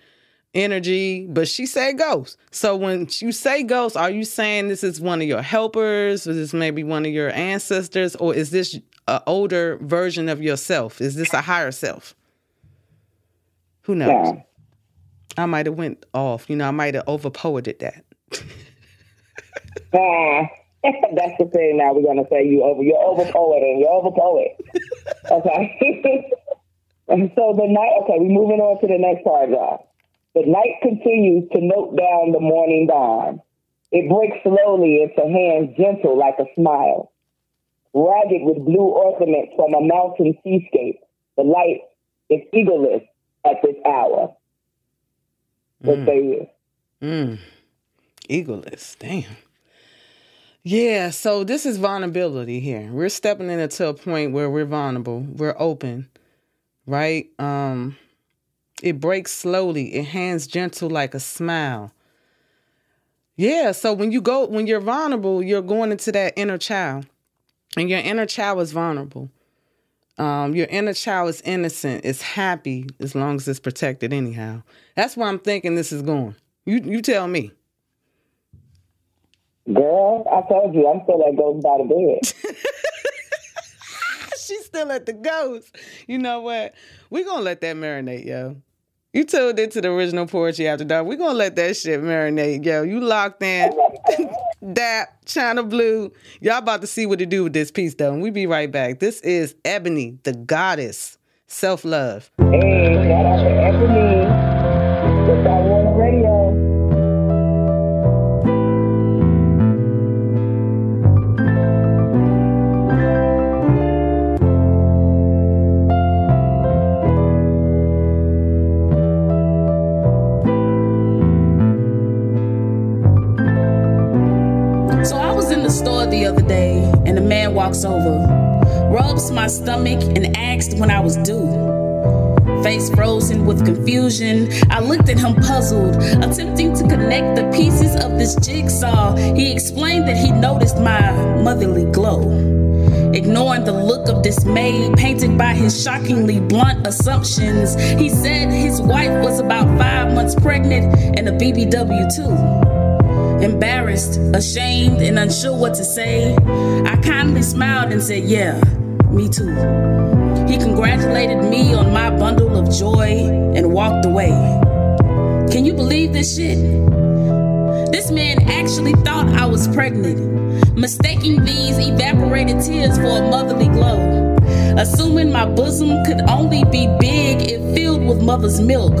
[SPEAKER 4] energy, but she said ghost. So when you say ghost, are you saying this is one of your helpers, or this maybe one of your ancestors, or is this an older version of yourself? Is this a higher self? Who knows? I might have went off. You know, I might have over poeted that.
[SPEAKER 11] Ah, that's the thing. Now we're gonna say you over. You're over poet and you're over poet. Okay. and so the night. Okay, we're moving on to the next paragraph. The night continues to note down the morning dawn. It breaks slowly into hands gentle like a smile, ragged with blue ornaments from a mountain seascape. The light is egoless at this hour. What
[SPEAKER 4] Mm.
[SPEAKER 11] say you?
[SPEAKER 4] Mm. Egoless. Damn. Yeah, so this is vulnerability here. We're stepping into a point where we're vulnerable. We're open. Right? Um it breaks slowly. It hands gentle like a smile. Yeah, so when you go when you're vulnerable, you're going into that inner child. And your inner child is vulnerable. Um, your inner child is innocent, it's happy as long as it's protected anyhow. That's where I'm thinking this is going. You you tell me.
[SPEAKER 11] Girl, I told you, I'm still that goes by the bed.
[SPEAKER 4] She's still at the ghost. You know what? We're gonna let that marinate, yo. You tuned into the original poetry after dark. We're gonna let that shit marinate, yo. You locked in. Dap, China Blue. Y'all about to see what to do with this piece though. And we be right back. This is Ebony, the goddess. Self-love.
[SPEAKER 11] Hey, Ebony.
[SPEAKER 22] My motherly glow. Ignoring the look of dismay painted by his shockingly blunt assumptions, he said his wife was about five months pregnant and a BBW too. Embarrassed, ashamed, and unsure what to say, I kindly smiled and said, Yeah, me too. He congratulated me on my bundle of joy and walked away. Can you believe this shit? This man actually thought I was pregnant, mistaking these evaporated tears for a motherly glow. Assuming my bosom could only be big if filled with mother's milk.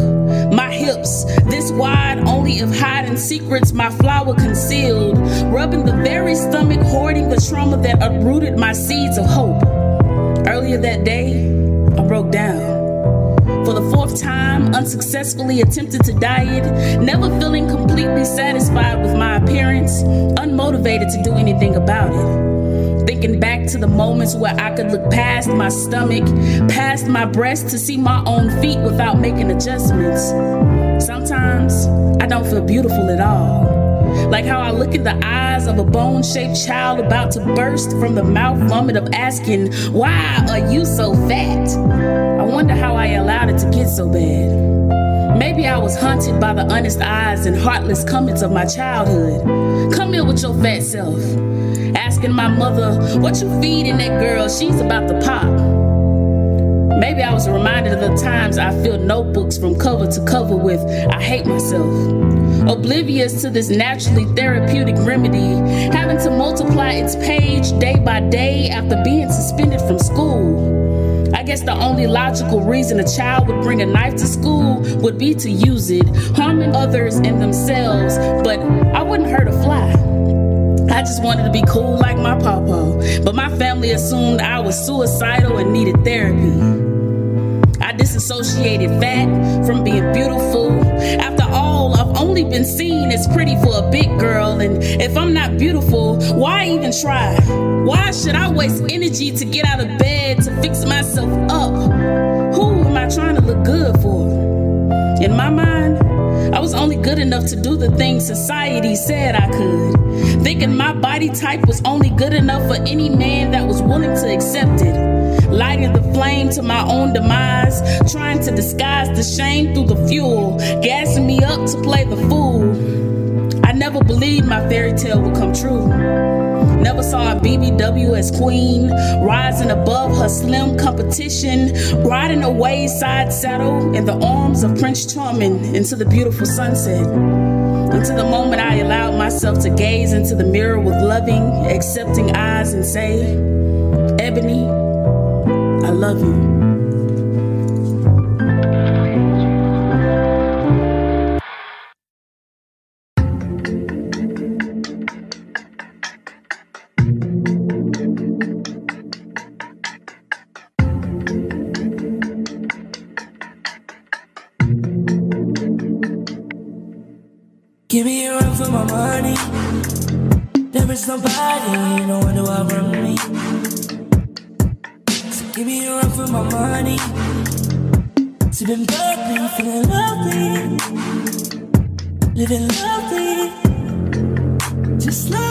[SPEAKER 22] My hips, this wide only if hiding secrets my flower concealed. Rubbing the very stomach, hoarding the trauma that uprooted my seeds of hope. Earlier that day, I broke down. For the fourth time, unsuccessfully attempted to diet, never feeling completely satisfied with my appearance, unmotivated to do anything about it. Thinking back to the moments where I could look past my stomach, past my breast to see my own feet without making adjustments. Sometimes I don't feel beautiful at all. Like how I look in the eyes of a bone shaped child about to burst from the mouth vomit of asking, Why are you so fat? I wonder how I allowed it to get so bad. Maybe I was haunted by the honest eyes and heartless comments of my childhood. Come here with your fat self. Asking my mother, What you feeding that girl? She's about to pop. Maybe I was reminded of the times I filled notebooks from cover to cover with, I hate myself. Oblivious to this naturally therapeutic remedy, having to multiply its page day by day after being suspended from school. I guess the only logical reason a child would bring a knife to school would be to use it, harming others and themselves, but I wouldn't hurt a fly. I just wanted to be cool like my papa, but my family assumed I was suicidal and needed therapy. Disassociated fat from being beautiful. After all, I've only been seen as pretty for a big girl, and if I'm not beautiful, why even try? Why should I waste energy to get out of bed to fix myself up? Who am I trying to look good for? In my mind, was only good enough to do the things society said I could. Thinking my body type was only good enough for any man that was willing to accept it. Lighting the flame to my own demise, trying to disguise the shame through the fuel, gassing me up to play the fool. I never believed my fairy tale would come true. Never saw a BBW as queen, rising above her slim competition, riding a wayside saddle in the arms of Prince Charming into the beautiful sunset. Until the moment I allowed myself to gaze into the mirror with loving, accepting eyes and say, Ebony, I love you.
[SPEAKER 23] Sipping bubbly, feeling lovely. Living lovely. Just slowly.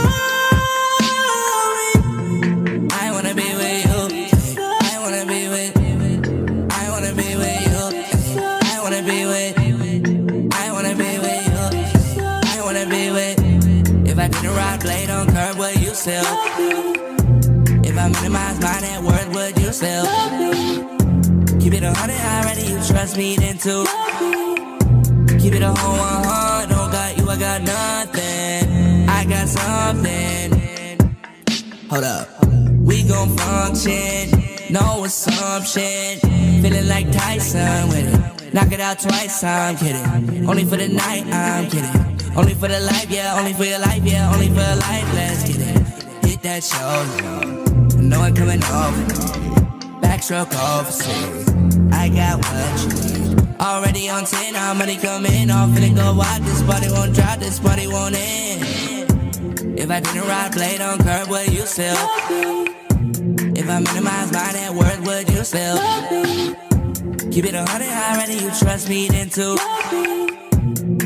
[SPEAKER 23] I it a hundred already, you trust me then too. Keep it a whole one heart, don't got you, I got nothing. I got something. Hold up. We gon' function, no assumption. Feeling like Tyson with it. Knock it out twice, I'm kidding. Only for the night, I'm kidding. Only for the life, yeah, only for your life, yeah, only for your life, let's get it. Hit that show, no one coming over. Backstroke officer, I got what. Already on 10, how money coming off, finna go wild. This body won't drop, this body won't end. If I didn't ride blade on curb, would you still? If I minimize my net worth, would you still? Keep it a hundred already, you trust me then too.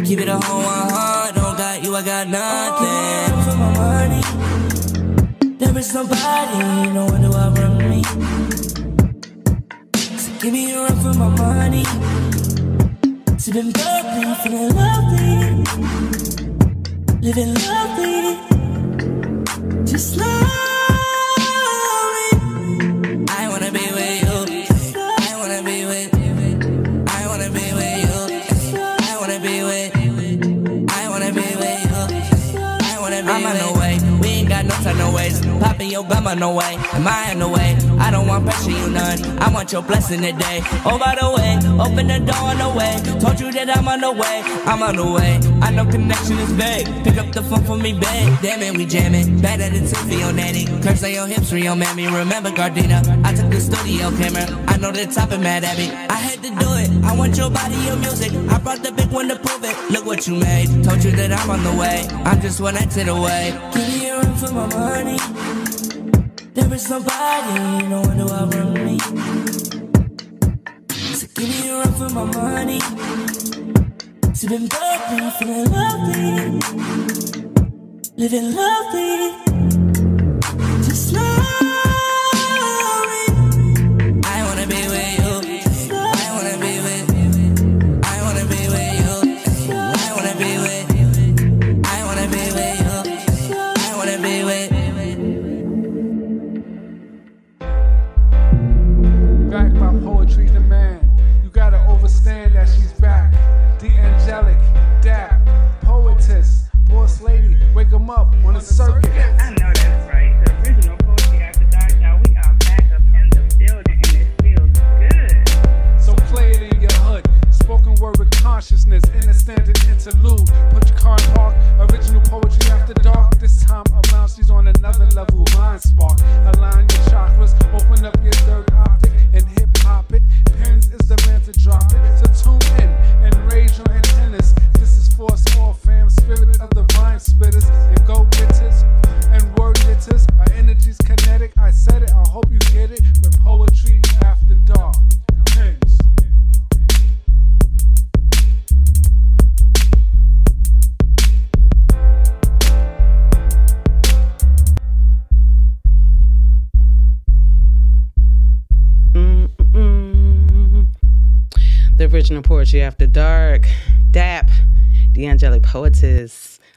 [SPEAKER 23] Keep it a whole one heart, don't got you, I got nothing. For my money, there is nobody, no one to outrun me. Give me a run for my money. Sipping bubbly, feeling lovely, living lovely. Just slowly. Your on the way. Am I on the way? I don't want pressure, you none. I want your blessing today. Oh, by the way, open the door on the way. Told you that I'm on the way. I'm on the way. I know connection is big. Pick up the phone for me, babe. Damn it, we jamming. Better than Tiffy on Nanny. Curse on your hips, Rio Mammy. Remember Gardena? I took the studio camera. I know the top is mad me. I had to do it. I want your body, your music. I brought the big one to prove it. Look what you made. Told you that I'm on the way. I'm just one exit away. Give me a run for my money. There is nobody, no one to outrun me. So give me a run for my money. Sipping bubbly, feeling lovely, living lovely. Just slowly.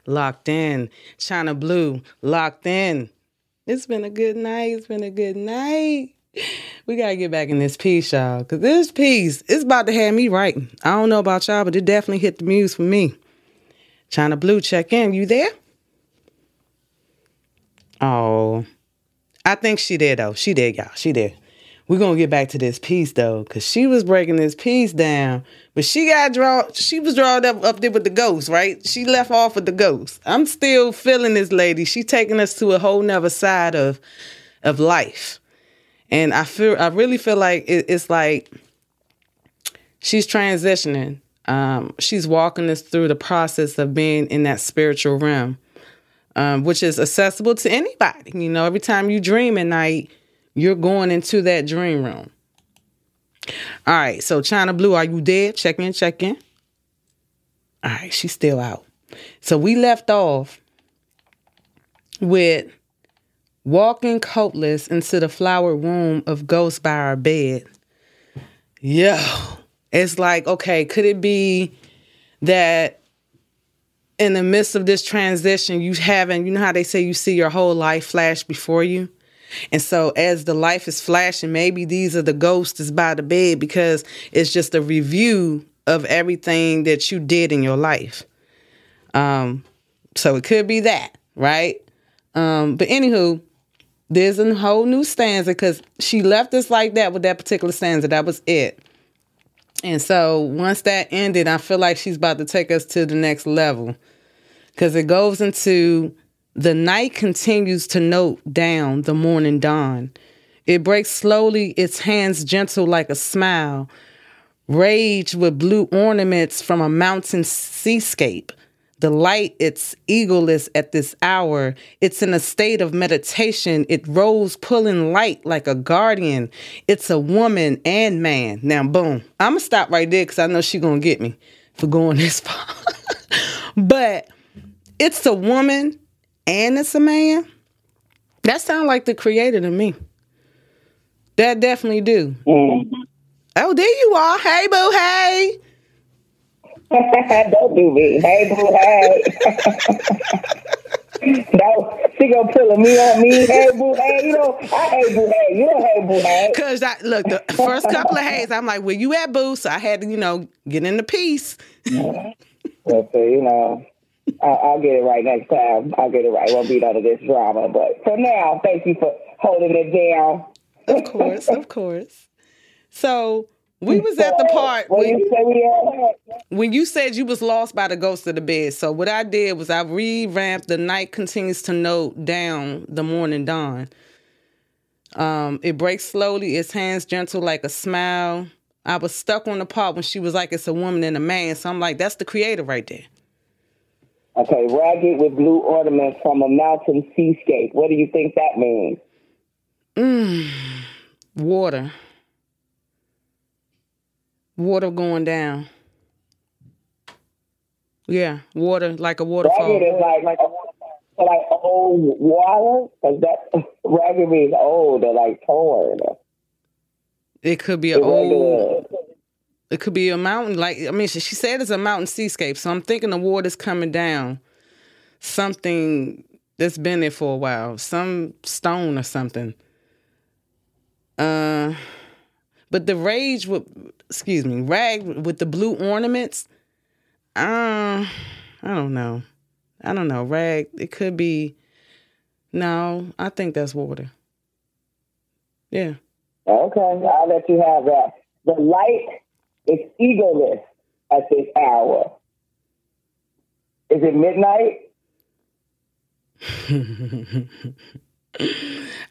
[SPEAKER 4] Locked in. China Blue, locked in. It's been a good night. It's been a good night. We gotta get back in this piece, y'all. Cause this piece, is about to have me writing. I don't know about y'all, but it definitely hit the muse for me. China Blue, check in. You there? Oh, I think she did though. She did, y'all. She did. We're gonna get back to this piece though, cause she was breaking this piece down, but she got draw. She was drawn up up there with the ghost, right? She left off with the ghost. I'm still feeling this lady. She taking us to a whole nother side of of life, and I feel I really feel like it, it's like she's transitioning Um, she's walking us through the process of being in that spiritual realm, um, which is accessible to anybody. You know, every time you dream at night, you're going into that dream room. All right, so China Blue, are you there? Check in, check in. All right, she's still out. So we left off with walking coatless into the flower womb of ghosts by our bed. Yo, it's like, okay, could it be that in the midst of this transition, you haven't, you know how they say you see your whole life flash before you? And so as the life is flashing, maybe these are the ghosts that's by the bed because it's just a review of everything that you did in your life. Um, so it could be that, right? Um, but anywho, there's a whole new stanza because she left us like that with that particular stanza. That was it. And so once that ended, I feel like she's about to take us to the next level because it goes into the night continues to note down the morning dawn. It breaks slowly, its hands gentle like a smile. Rage with blue ornaments from a mountain seascape. The light, it's eagleless at this hour. It's in a state of meditation. It rose pulling light like a guardian. It's a woman and man. Now, boom. I'm going to stop right there because I know she's going to get me for going this far. but it's a woman and it's a man. That sounds like the creator to me. That definitely do. Mm-hmm. Oh, there you are. Hey, boo, hey.
[SPEAKER 11] Don't do me. Hey, boo, hey. no, she gonna pull a me on me. Hey, boo, hey. You know, I hate boo, hey. You don't hate boo, hey.
[SPEAKER 4] Cause I look the first couple of hays, I'm like, where you at, boo? So I had to, you know, get in the piece.
[SPEAKER 11] So, you know, I'll, I'll get it right next time. I'll get it right. Won't be none of this drama. But for now, thank you for holding it down.
[SPEAKER 4] Of course, of course. So we was at the part when,
[SPEAKER 11] you say we had?
[SPEAKER 4] when you said you was lost by the ghost of the bed. So what I did was I revamped the night continues to note down the morning dawn. Um, it breaks slowly, its hands gentle like a smile. I was stuck on the part when she was like, it's a woman and a man. So I'm like, that's the creator right there.
[SPEAKER 11] Okay, ragged with blue ornaments from a mountain seascape. What do you think that means?
[SPEAKER 4] Mm, water. Water going down. Yeah, water like a waterfall.
[SPEAKER 11] Ragged is like like like old water. Cause that ragged means old or like torn.
[SPEAKER 4] It could be an old. It could be a mountain. Like I mean, she, she said it's a mountain seascape. So I'm thinking the water's coming down. Something that's been there for a while. Some stone or something. Uh, but the rage with excuse me, rag with the blue ornaments. Uh, I don't know. I don't know. Rag. It could be. No, I think that's water. Yeah.
[SPEAKER 11] Okay, I'll let you have that. The light is egoless at this hour. Is it midnight?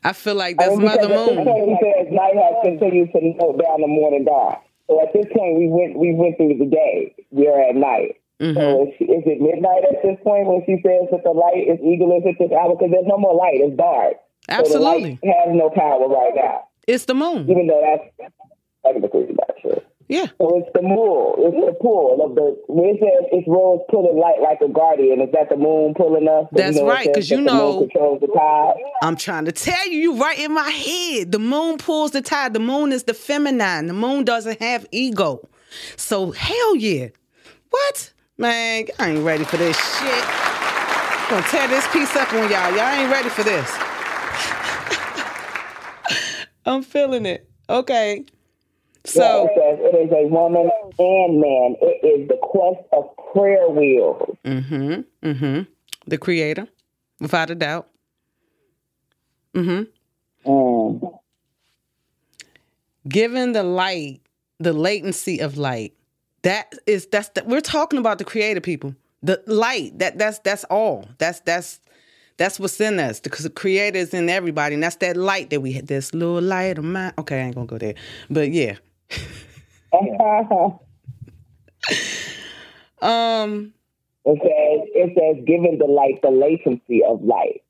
[SPEAKER 4] I feel like that's
[SPEAKER 11] mean,
[SPEAKER 4] Mother
[SPEAKER 11] because at this
[SPEAKER 4] Moon.
[SPEAKER 11] he says night has continued to note down the morning dawn. So at this point, we went we went through the day. We are at night.
[SPEAKER 4] Mm-hmm.
[SPEAKER 11] So is, she, is it midnight at this point when she says that the light is egoless at this hour? Because there's no more light. It's dark.
[SPEAKER 4] Absolutely.
[SPEAKER 11] So has no power right now.
[SPEAKER 4] It's the moon.
[SPEAKER 11] Even though that's technically true.
[SPEAKER 4] Yeah.
[SPEAKER 11] So it's the moon. It's the pull of the. It says it's rose pulling light like a guardian, is that the moon pulling us?
[SPEAKER 4] That's
[SPEAKER 11] it
[SPEAKER 4] right,
[SPEAKER 11] says
[SPEAKER 4] 'cause you
[SPEAKER 11] that the moon
[SPEAKER 4] know-
[SPEAKER 11] controls the tide.
[SPEAKER 4] I'm trying to tell you, you right in my head. The moon pulls the tide. The moon is the feminine. The moon doesn't have ego. So hell yeah. What? Man, I ain't ready for this shit. I'm gonna tear this piece up on y'all. Y'all ain't ready for this. I'm feeling it. Okay. So
[SPEAKER 11] Yeah, it says it is a woman and man. It is the quest of prayer wheels.
[SPEAKER 4] Mm-hmm. Mm-hmm. The creator, without a doubt. Mm-hmm.
[SPEAKER 11] Mm.
[SPEAKER 4] Given the light, the latency of light, that is that's the, we're talking about the creator people. The light, that that's that's all. That's that's that's what's in us because the creator is in everybody, and that's that light that we had. This little light of mine. Okay, I ain't gonna go there, but yeah. Um,
[SPEAKER 11] it says it says giving the light the latency of light,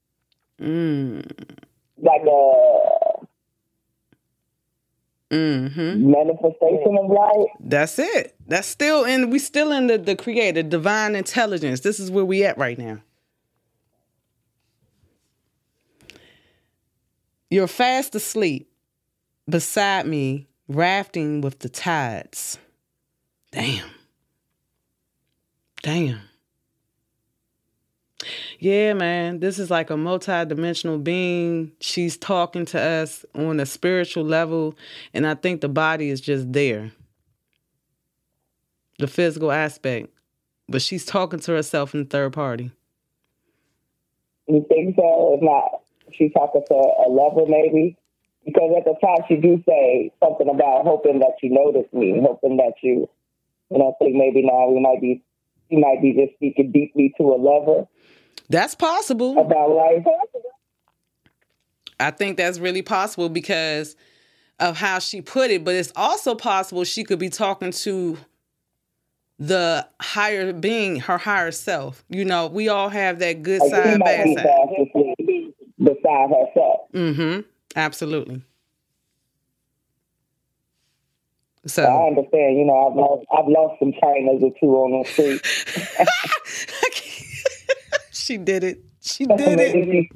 [SPEAKER 4] Mm.
[SPEAKER 11] like a
[SPEAKER 4] Mm-hmm.
[SPEAKER 11] manifestation of light.
[SPEAKER 4] That's it. That's still in. We still in the the creator, divine intelligence. This is where we at right now. You're fast asleep beside me, rafting with the tides. Damn. Damn. Yeah, man. This is like a multi-dimensional being. She's talking to us on a spiritual level, and I think the body is just there. The physical aspect. But she's talking to herself in third party.
[SPEAKER 11] You think so? If not, she's talking to a lover maybe. Because at the time she do say something about hoping that you notice me, hoping that you, you know, think maybe now we might be, you might be just speaking deeply to a lover
[SPEAKER 4] That's possible.
[SPEAKER 11] about life.
[SPEAKER 4] I think that's really possible because of how she put it, but it's also possible she could be talking to the higher being, her higher self. You know, we all have that good
[SPEAKER 11] Like,
[SPEAKER 4] side, bad side.
[SPEAKER 11] beside herself.
[SPEAKER 4] Mm-hmm. Absolutely.
[SPEAKER 11] So I understand. You know, I've lost, I've lost some Chinas or two on the street.
[SPEAKER 4] She did it. She did it.
[SPEAKER 11] maybe She,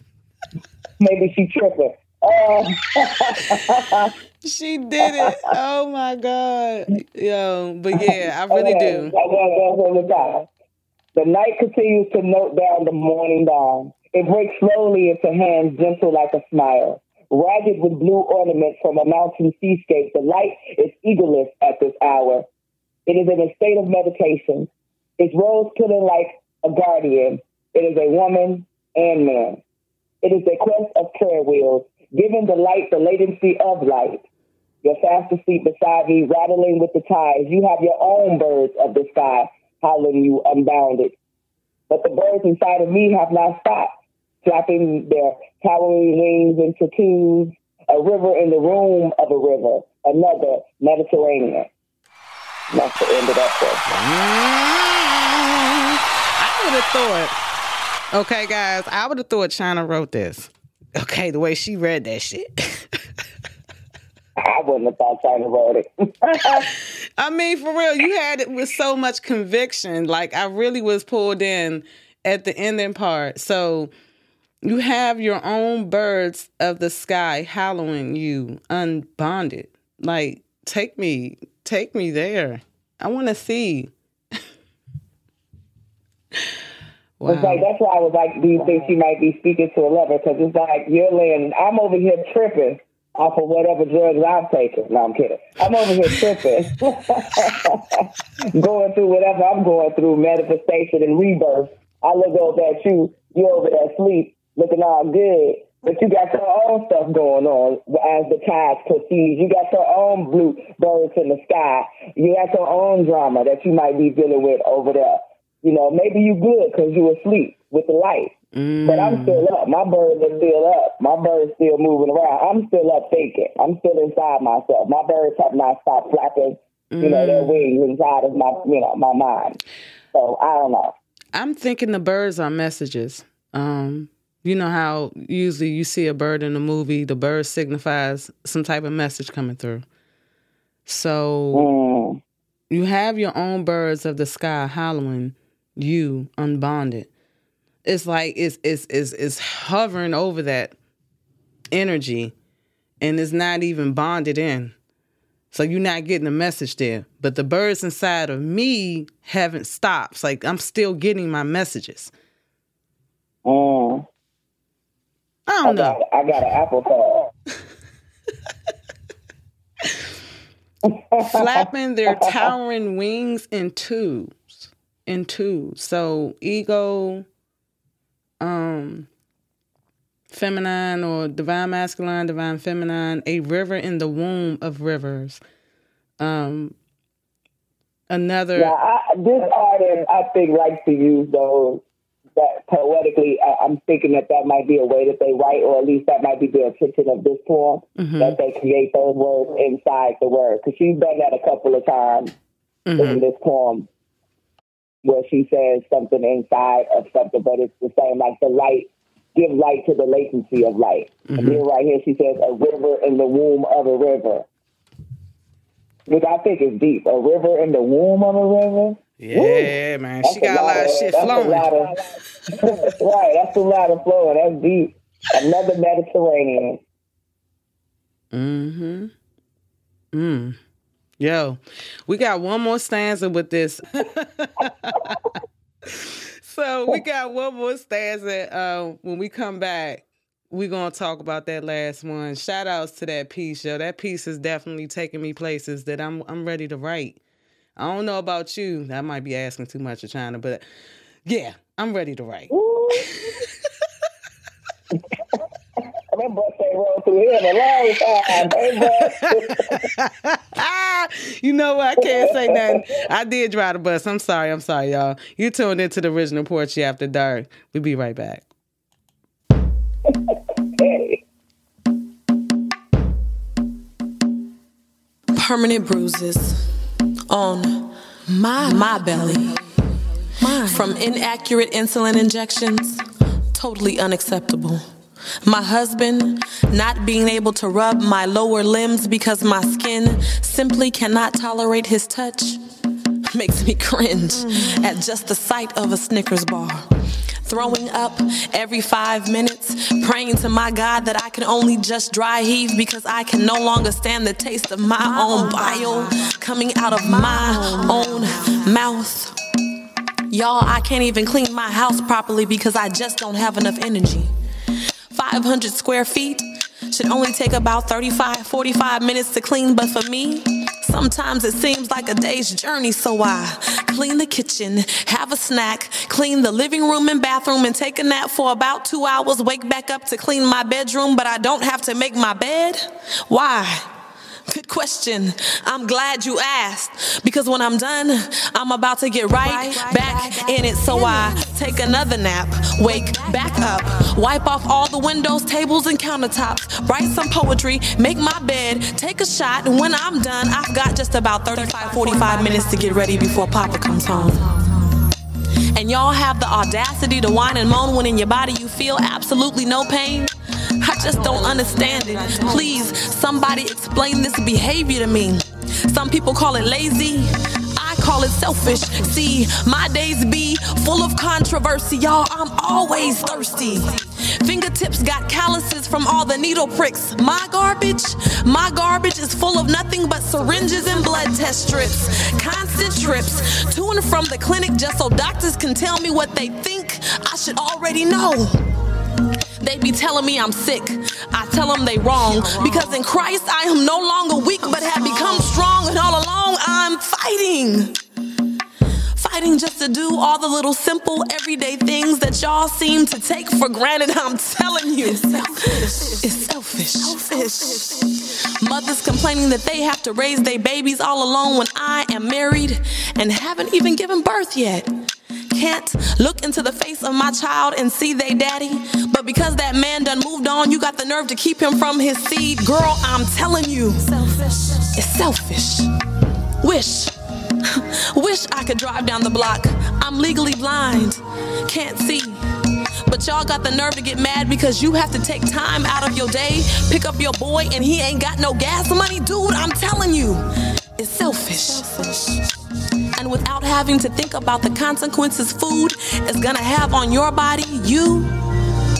[SPEAKER 11] maybe she tripping. Uh,
[SPEAKER 4] She did it. Oh my God. Yo, but yeah, I really do.
[SPEAKER 11] I got- that's what we. The night continues to note down the morning dawn. It breaks slowly into hands gentle like a smile. Ragged with blue ornaments from a mountain seascape, the light is eagerless at this hour. It is in a state of meditation. Its rose killing like a guardian. It is a woman and man. It is a quest of prayer wheels, giving the light the latency of light. You're fast asleep beside me, rattling with the tides. You have your own birds of the sky, howling you unbounded. But the birds inside of me have not stopped, flapping their towering wings into twos. A river in the room of a river, another Mediterranean. That's the end of that
[SPEAKER 4] I would have thought. Okay, guys, I would have thought China wrote this. Okay, the way she read that shit.
[SPEAKER 11] I wouldn't have thought China wrote it.
[SPEAKER 4] I mean, for real, you had it with so much conviction. Like I really was pulled in at the ending part. So you have your own birds of the sky hallowing you unbonded. Like, take me, take me there. I want to see.
[SPEAKER 11] It's like that's why I was like, do you think she might be speaking to a lover? Because it's like you're laying. I'm over here tripping off of whatever drugs I've taken. No, I'm kidding. I'm over here tripping, going through whatever I'm going through, manifestation and rebirth. I look over at you. You're over there asleep, looking all good. But you got your own stuff going on as the tides proceed. You got your own blue birds in the sky. You got your own drama that you might be dealing with over there. You know, maybe you good because you asleep with the light. But I'm still up. My birds are still up. My birds still moving around. I'm still up thinking. I'm still inside myself. My birds have not stopped flapping, you know, their wings inside of my, you know, my mind. So I don't know.
[SPEAKER 4] I'm thinking the birds are messages. Um, you know how usually you see a bird in a movie, the bird signifies some type of message coming through. So you have your own birds of the sky howling you unbonded. It's like it's it's it's it's hovering over that energy and it's not even bonded in. So you're not getting a message there. But the birds inside of me haven't stopped. It's like I'm still getting my messages.
[SPEAKER 11] Mm.
[SPEAKER 4] I don't know.
[SPEAKER 11] I got an apple card.
[SPEAKER 4] Flapping their towering wings in twos. In twos. So ego, um, feminine or divine masculine, divine feminine, a river in the womb of rivers. Um another
[SPEAKER 11] Yeah, I, this artist, I think, likes to use those. That poetically, I, I'm thinking that that might be a way that they write, or at least that might be the intention of this poem,
[SPEAKER 4] Mhm.
[SPEAKER 11] that they create those words inside the word. Because she's done that a couple of times in this poem. where she says something inside of something, but it's the same like the light give light to the latency of light. And
[SPEAKER 4] Mhm.
[SPEAKER 11] then right here she says a river in the womb of a river. Which I think is deep. A river in the womb of a river.
[SPEAKER 4] Yeah, man.
[SPEAKER 11] That's
[SPEAKER 4] She got a lot of shit
[SPEAKER 11] that's
[SPEAKER 4] flowing.
[SPEAKER 11] Of, right, that's a lot of flowing. That's deep. Another Mediterranean.
[SPEAKER 4] Mm-hmm. Mm. Yo, we got one more stanza with this. so we got one more stanza. Uh, when we come back, we're gonna talk about that last one. Shout outs to that piece, yo. That piece is definitely taking me places that I'm I'm ready to write. I don't know about you. I might be asking too much of China, but yeah, I'm ready to write.
[SPEAKER 11] That bus rolled through here in a long time.
[SPEAKER 4] You know what? I can't say nothing. I did drive the bus. I'm sorry. I'm sorry, y'all. You tuned into the original Poetry After Dark. We'll be right back.
[SPEAKER 24] permanent bruises on my my belly. From inaccurate insulin injections totally unacceptable. My husband not being able to rub my lower limbs because my skin simply cannot tolerate his touch makes me cringe at just the sight of a Snickers bar. Throwing up every five minutes, praying to my God that I can only just dry heave because I can no longer stand the taste of my own bile coming out of my own mouth. Y'all, I can't even clean my house properly because I just don't have enough energy. 500 square feet should only take about 35, 45 minutes to clean, but for me, sometimes it seems like a day's journey. So I clean the kitchen, have a snack, clean the living room and bathroom, and take a nap for about two hours, wake back up to clean my bedroom, but I don't have to make my bed? Why? Good question. I'm glad you asked because when I'm done, I'm about to get right back in it. So I take another nap, wake back up, wipe off all the windows, tables, and countertops, write some poetry, make my bed, take a shot. And when I'm done, I've got just about 35, 45 minutes to get ready before Papa comes home. And y'all have the audacity to whine and moan when in your body you feel absolutely no pain. I just don't understand it. Please, somebody explain this behavior to me. Some people call it lazy. I call it selfish. See, my days be full of controversy, y'all. I'm always thirsty. Fingertips got calluses from all the needle pricks. My garbage, my garbage is full of nothing but syringes and blood test strips. Constant trips to and from the clinic just so doctors can tell me what they think I should already know. They be telling me I'm sick. I tell them they wrong. Because in Christ I am no longer weak, but have become strong. And all along I'm fighting. Fighting just to do all the little simple everyday things that y'all seem to take for granted. I'm telling you. It's selfish. It's selfish. Mothers complaining that they have to raise their babies all alone when I am married and haven't even given birth yet can't look into the face of my child and see they daddy. But because that man done moved on, you got the nerve to keep him from his seed. Girl, I'm telling you, selfish. It's selfish. Wish. Wish I could drive down the block. I'm legally blind. Can't see. But y'all got the nerve to get mad because you have to take time out of your day, pick up your boy, and he ain't got no gas money. Dude, I'm telling you, it's selfish. And without having to think about the consequences food is gonna have on your body, you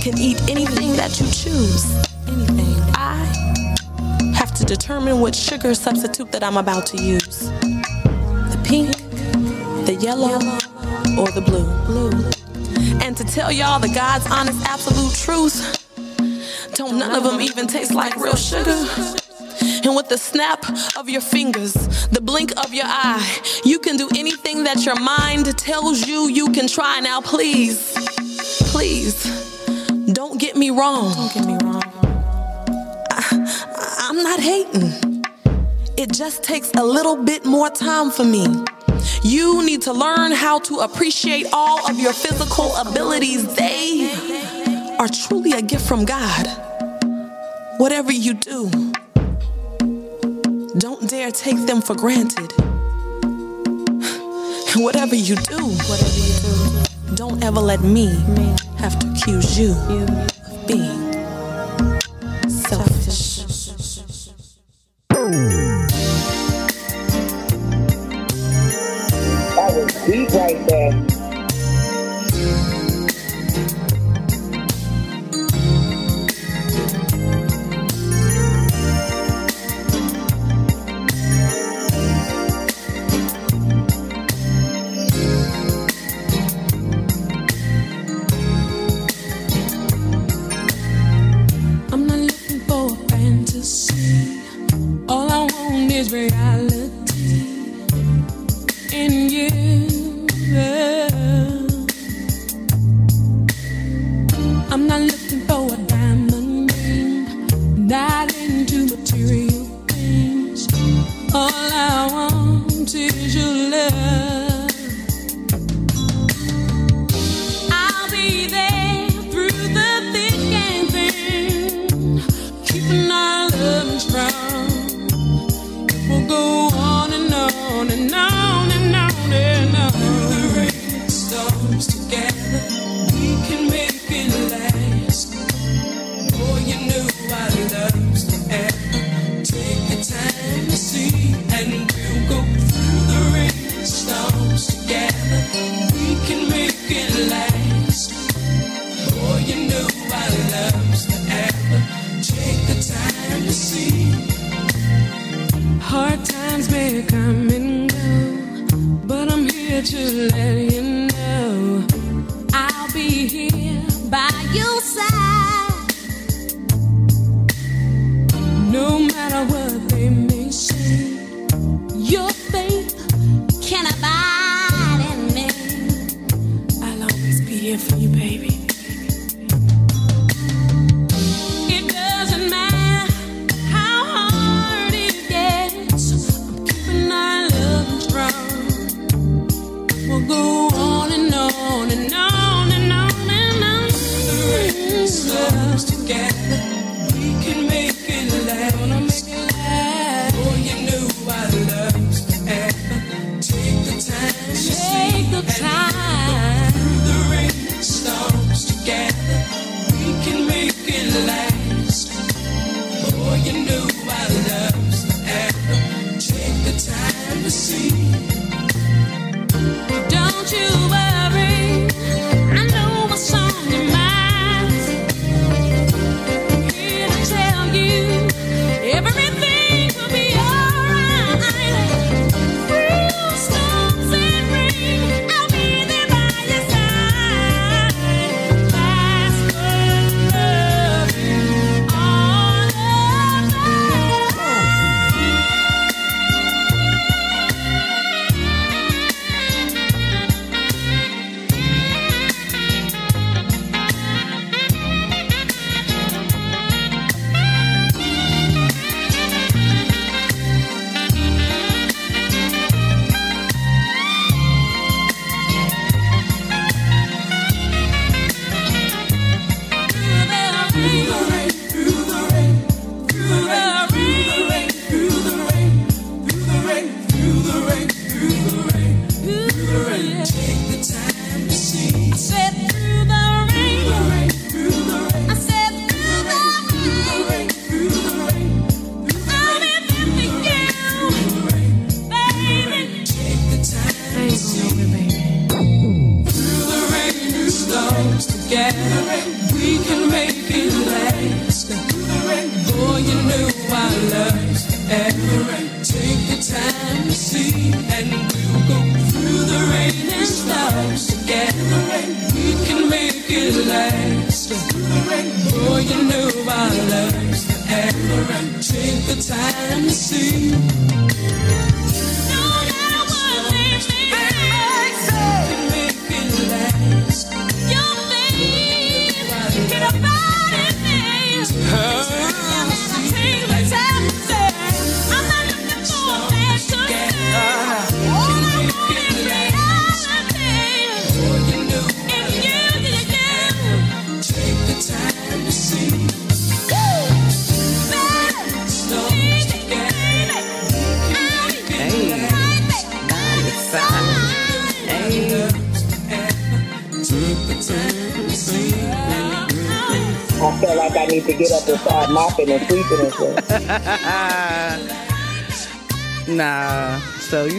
[SPEAKER 24] can eat anything that you choose. Anything. I have to determine which sugar substitute that I'm about to use the pink, the yellow, or the blue. blue. And to tell y'all the God's honest, absolute truth, don't none of them even taste like real sugar. And with the snap of your fingers, the blink of your eye, you can do anything that your mind tells you you can try. Now, please, please, don't get me wrong. Don't get me wrong. I, I'm not hating. It just takes a little bit more time for me. You need to learn how to appreciate all of your physical abilities. They are truly a gift from God. Whatever you do, dare take them for granted.
[SPEAKER 6] Whatever you do, whatever you do, don't ever let me have to accuse you of being.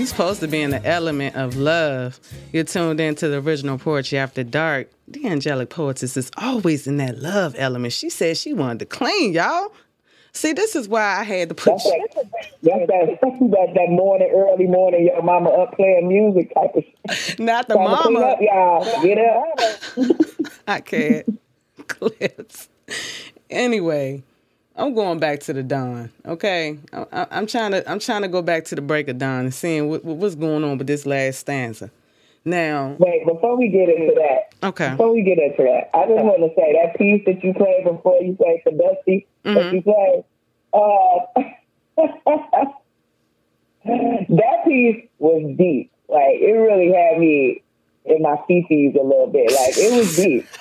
[SPEAKER 6] You
[SPEAKER 4] supposed to be in the element of love. You're tuned into the original poetry after dark. D'Angelic poetess is always in that love element. She said she wanted to clean, y'all. See, this is why I had to put
[SPEAKER 11] That's that, that's that, that, that morning, early morning, your mama up playing music type of shit.
[SPEAKER 4] Not the
[SPEAKER 11] Trying to clean
[SPEAKER 4] mama.
[SPEAKER 11] Up, y'all. Get up.
[SPEAKER 4] I can't. Clips. Anyway, I'm going back to the dawn. Okay, I, I, I'm trying to I'm trying to go back to the break of dawn and seeing what, what- what's going on with this last stanza. Now,
[SPEAKER 11] Wait, before we get into that,
[SPEAKER 4] okay,
[SPEAKER 11] before we get into that, I just want to say that piece that you played before you played the Dusty that
[SPEAKER 4] Mm-hmm.
[SPEAKER 11] you played, uh, that piece was deep. Like it really had me in my feces a little bit. Like it was deep.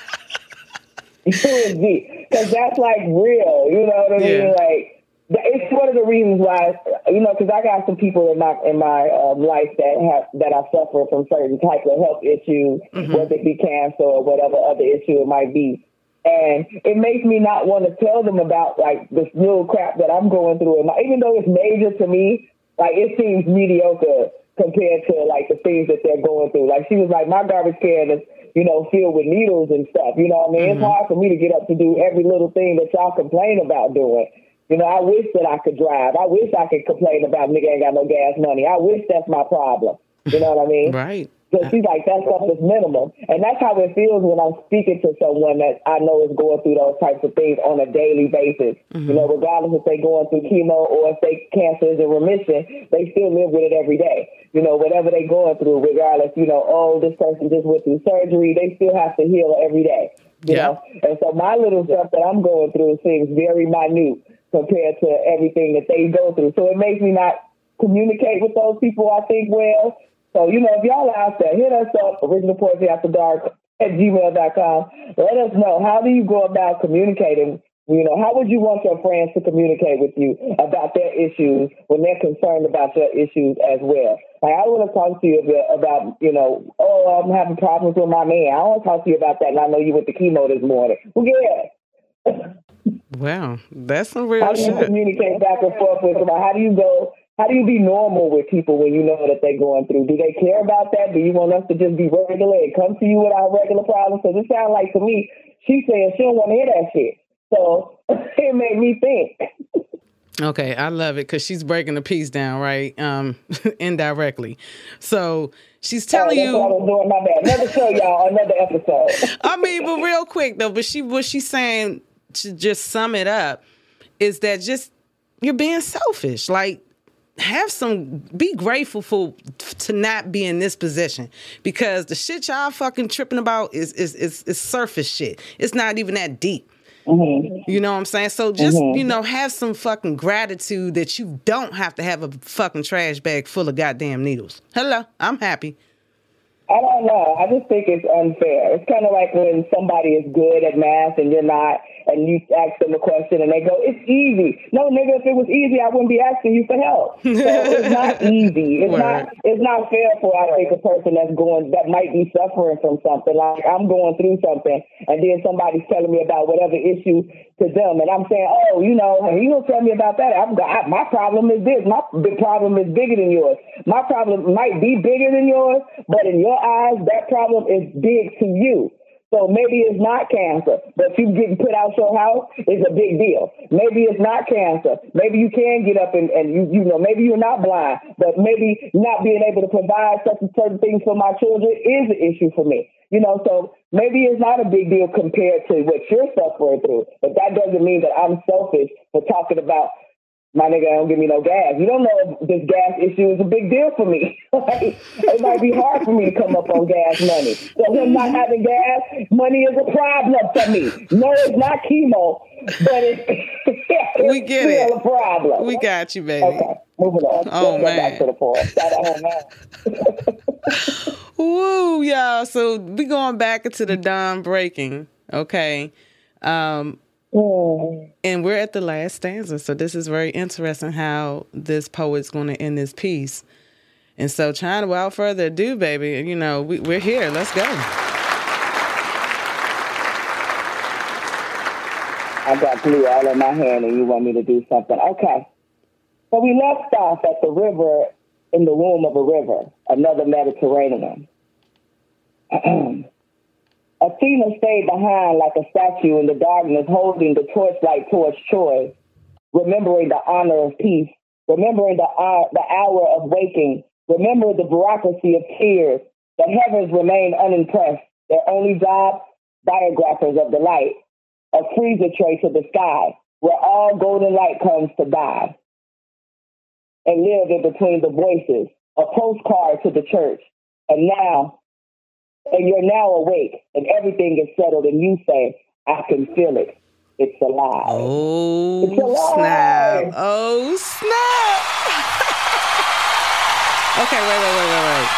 [SPEAKER 11] because that's like real. You know what I mean?
[SPEAKER 4] Yeah.
[SPEAKER 11] Like it's one of the reasons why you know because I got some people in my in my um, life that have that I suffer from certain type of health issues, whether it be cancer or whatever other issue it might be. And it makes me not want to tell them about like this little crap that I'm going through. And even though it's major to me, like it seems mediocre compared to like the things that they're going through. Like she was like, my garbage can is, you know, filled with needles and stuff. You know what I mean? It's mm-hmm. hard for me to get up to do every little thing that y'all complain about doing. You know, I wish that I could drive. I wish I could complain about nigga ain't got no gas money. I wish that's my problem. You know what I mean?
[SPEAKER 4] Right.
[SPEAKER 11] So she's like, that stuff is minimum. And that's how it feels when I'm speaking to someone that I know is going through those types of things on a daily basis. You mm-hmm. know, regardless if they're going through chemo or if they cancer is in remission, they still live with it every day. You know, whatever they're going through, regardless, you know, oh, this person just went through surgery, they still have to heal every day. You know? And so my little stuff that I'm going through seems very minute compared to everything that they go through. So it makes me not communicate with those people, I think, well. So, you know, if y'all are out there, hit us up, Original Poetry After Dark at gmail.com. Let us know, how do you go about communicating? You know, how would you want your friends to communicate with you about their issues when they're concerned about your issues as well? Like, I want to talk to you about, you know, oh, I'm having problems with my man. I want to talk to you about that, and I know you went to chemo this morning. Who cares?
[SPEAKER 4] wow, that's some real
[SPEAKER 11] How do you
[SPEAKER 4] shit.
[SPEAKER 11] communicate back and forth with them? How do you go? How do you be normal with people when you know that they're going through? Do they care about that? Do you want us to just be regular and come to you with our regular problems? Because it sounds like to me, she's saying she don't want to hear that shit. So it made me think.
[SPEAKER 4] Okay, I love it because she's breaking the piece down, right? Um, indirectly. So she's telling
[SPEAKER 11] Oh,
[SPEAKER 4] you.
[SPEAKER 11] what I was doing. My bad. Another show, y'all. Another episode.
[SPEAKER 4] I mean, but real quick though, but she what she's saying to just sum it up is that just you're being selfish. Like have some be grateful for to not be in this position because the shit y'all fucking tripping about is is is, is surface shit. It's not even that deep. You know what I'm saying? So just,
[SPEAKER 11] Mhm.
[SPEAKER 4] you know, have some fucking gratitude that you don't have to have a fucking trash bag full of goddamn needles. Hello, I'm happy.
[SPEAKER 11] I don't know. I just think it's unfair. It's kind of like when somebody is good at math and you're not, and you ask them a question and they go, "It's easy." No, nigga, if it was easy, I wouldn't be asking you for help. So it's not easy. It's not. It's not fair for I think a person that's going that might be suffering from something. Like I'm going through something, and then somebody's telling me about whatever issue to them, and I'm saying, "Oh, you know, you don't tell me about that. I've got I, my problem is this. My big problem is bigger than yours. My problem might be bigger than yours, but in your eyes, that problem is big to you." So maybe it's not cancer, but you getting put out your house is a big deal. Maybe it's not cancer. Maybe you can get up and, and you you know maybe you're not blind, but maybe not being able to provide and certain things for my children is an issue for me. You know, so maybe it's not a big deal compared to what you're suffering through. But that doesn't mean that I'm selfish for talking about my nigga don't give me no gas. You don't know if this gas issue is a big deal for me. Like, it might be hard for me to come up on gas money. So him not having gas money is a problem for me. No, it's not chemo, but it's, it's
[SPEAKER 4] We get
[SPEAKER 11] still
[SPEAKER 4] it.
[SPEAKER 11] a problem.
[SPEAKER 4] We got you, baby.
[SPEAKER 11] Okay, moving on.
[SPEAKER 4] Oh,
[SPEAKER 11] Let's go back
[SPEAKER 4] man.
[SPEAKER 11] to the point. Shout out, man.
[SPEAKER 4] Woo, y'all. So we going back into the dawn breaking. Okay. Um and we're at the last stanza. So this is very interesting how this poet's gonna end this piece. And so, China, without further ado, baby, you know, we, we're here. Let's go.
[SPEAKER 11] I got blue all in my hand and you want me to do something. Okay. So we left off at the river in the womb of a river, another Mediterranean. Athena stayed behind like a statue in the darkness, holding the torchlight towards Troy, remembering the honor of peace, remembering the, uh, the hour of waking, remember the bureaucracy of tears. The heavens remain unimpressed. Their only job, biographers of the light, a freezer tray to the sky, where all golden light comes to die and live in between the voices, a postcard to the church. And now, and you're now awake, and everything is settled, and you say, I can feel it. It's alive.
[SPEAKER 4] Oh,
[SPEAKER 11] It's alive.
[SPEAKER 4] snap. Oh, snap. okay, wait, wait, wait, wait, wait.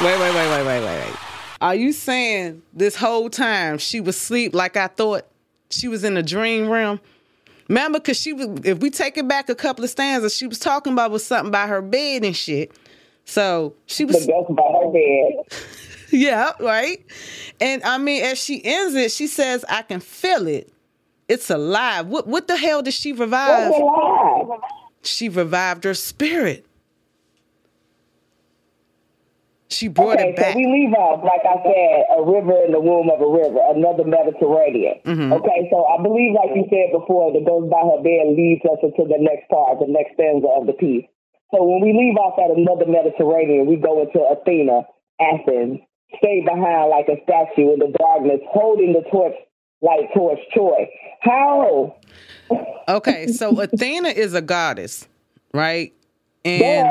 [SPEAKER 4] Wait, wait, wait, wait, wait, wait, wait. Are you saying this whole time she was asleep like I thought she was in a dream realm? Remember, because she was, if we take it back a couple of stanzas, she was talking about was something about her bed and shit. So she was.
[SPEAKER 11] about her bed.
[SPEAKER 4] yeah, right. And I mean, as she ends it, she says, I can feel it. It's alive. What what the hell did she revive? She revived her spirit. She brought
[SPEAKER 11] okay,
[SPEAKER 4] it back.
[SPEAKER 11] so we leave off, like I said, a river in the womb of a river, another Mediterranean.
[SPEAKER 4] Mhm.
[SPEAKER 11] Okay, so I believe, like you said before, that goes by her bed leads us into the next part, the next stanza of the piece. So when we leave off at another Mediterranean, we go into Athena, Athens, stay behind like a statue in the darkness, holding the torch like towards Troy. How?
[SPEAKER 4] Okay, so Athena is a goddess, right? And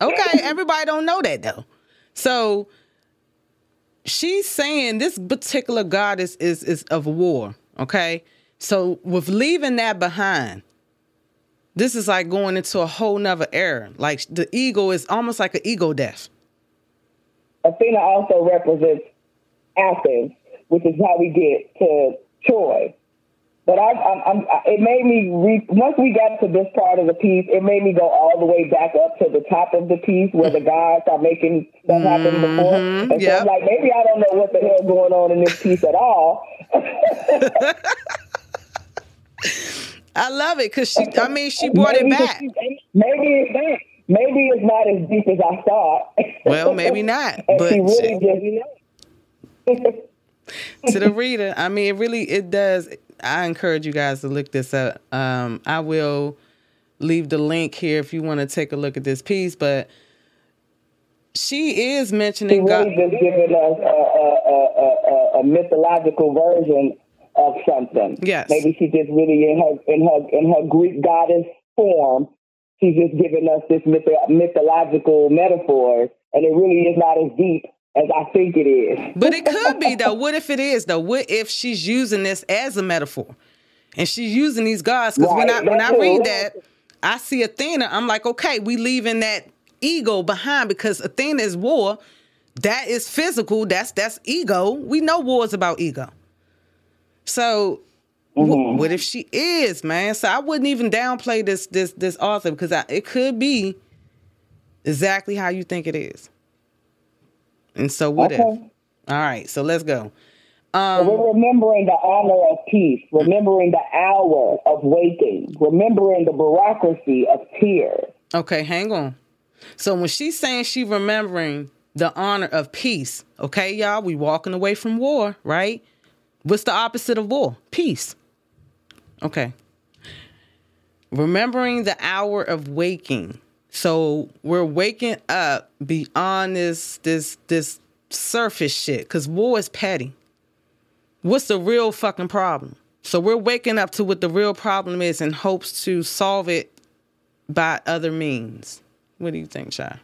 [SPEAKER 4] okay, everybody don't know that though. So she's saying this particular goddess is is of war. Okay, so with leaving that behind, this is like going into a whole nother era. Like the ego is almost like an ego death.
[SPEAKER 11] Athena also represents Athens, which is how we get to Troy. But I, I'm, I'm, it made me re- once we got to this part of the piece, it made me go all the way back up to the top of the piece where the gods are making stuff happen mm-hmm. before. And so. I'm like, maybe I don't know what the hell going on in this piece at all.
[SPEAKER 4] I love it because she. I mean, she brought it back.
[SPEAKER 11] it's- Maybe it's not. Maybe it's not as deep as I thought.
[SPEAKER 4] Well, maybe not, but
[SPEAKER 11] she really just
[SPEAKER 4] to the reader. I mean, it really it does. I encourage you guys to look this up. Um, I will leave the link here if you want to take a look at this piece. But she is
[SPEAKER 11] She
[SPEAKER 4] mentioning God.
[SPEAKER 11] just giving us a, a, a, a, a mythological version of something.
[SPEAKER 4] Yes.
[SPEAKER 11] Maybe she just really in her in her in her Greek goddess form. She's just giving us this myth- mythological metaphor, and it really is not as deep as I think it is.
[SPEAKER 4] But it could be though. What if it is though? What if she's using this as a metaphor, and she's using these gods? Because when I when I read that, I see Athena. I'm like, okay, we leaving that ego behind because Athena is war. That is physical. That's that's ego. We know war is about ego. So.
[SPEAKER 11] Mm-hmm.
[SPEAKER 4] What if she is, man? So I wouldn't even downplay this this this author because I, it could be exactly how you think it is. And so what if? All right, so let's go. Um,
[SPEAKER 11] we're remembering the honor of peace, remembering the hour of waking, remembering the bureaucracy of tears.
[SPEAKER 4] Okay, hang on. So when she's saying she remembering the honor of peace, okay, y'all, we walking away from war, right? What's the opposite of war? Peace. Okay. Remembering the hour of waking. So we're waking up beyond this this this surface shit because war is petty. What's the real fucking problem? So we're waking up to what the real problem is in hopes to solve it by other means. What do you think, Shy?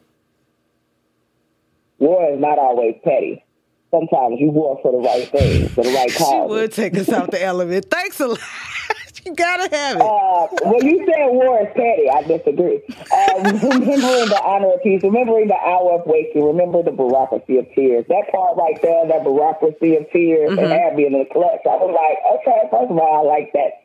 [SPEAKER 11] War is not always petty. Sometimes you war for the right thing, for the right cause.
[SPEAKER 4] She would take us out the element. Thanks a lot. You gotta have it.
[SPEAKER 11] Uh, when you said war is petty, I disagree. Uh, remembering the honor of peace, remembering the hour of waking, remember the bureaucracy of tears. That part right there, that bureaucracy of tears,
[SPEAKER 4] Mhm.
[SPEAKER 11] and had me in the clutch. I was like, okay, first of all, I like that.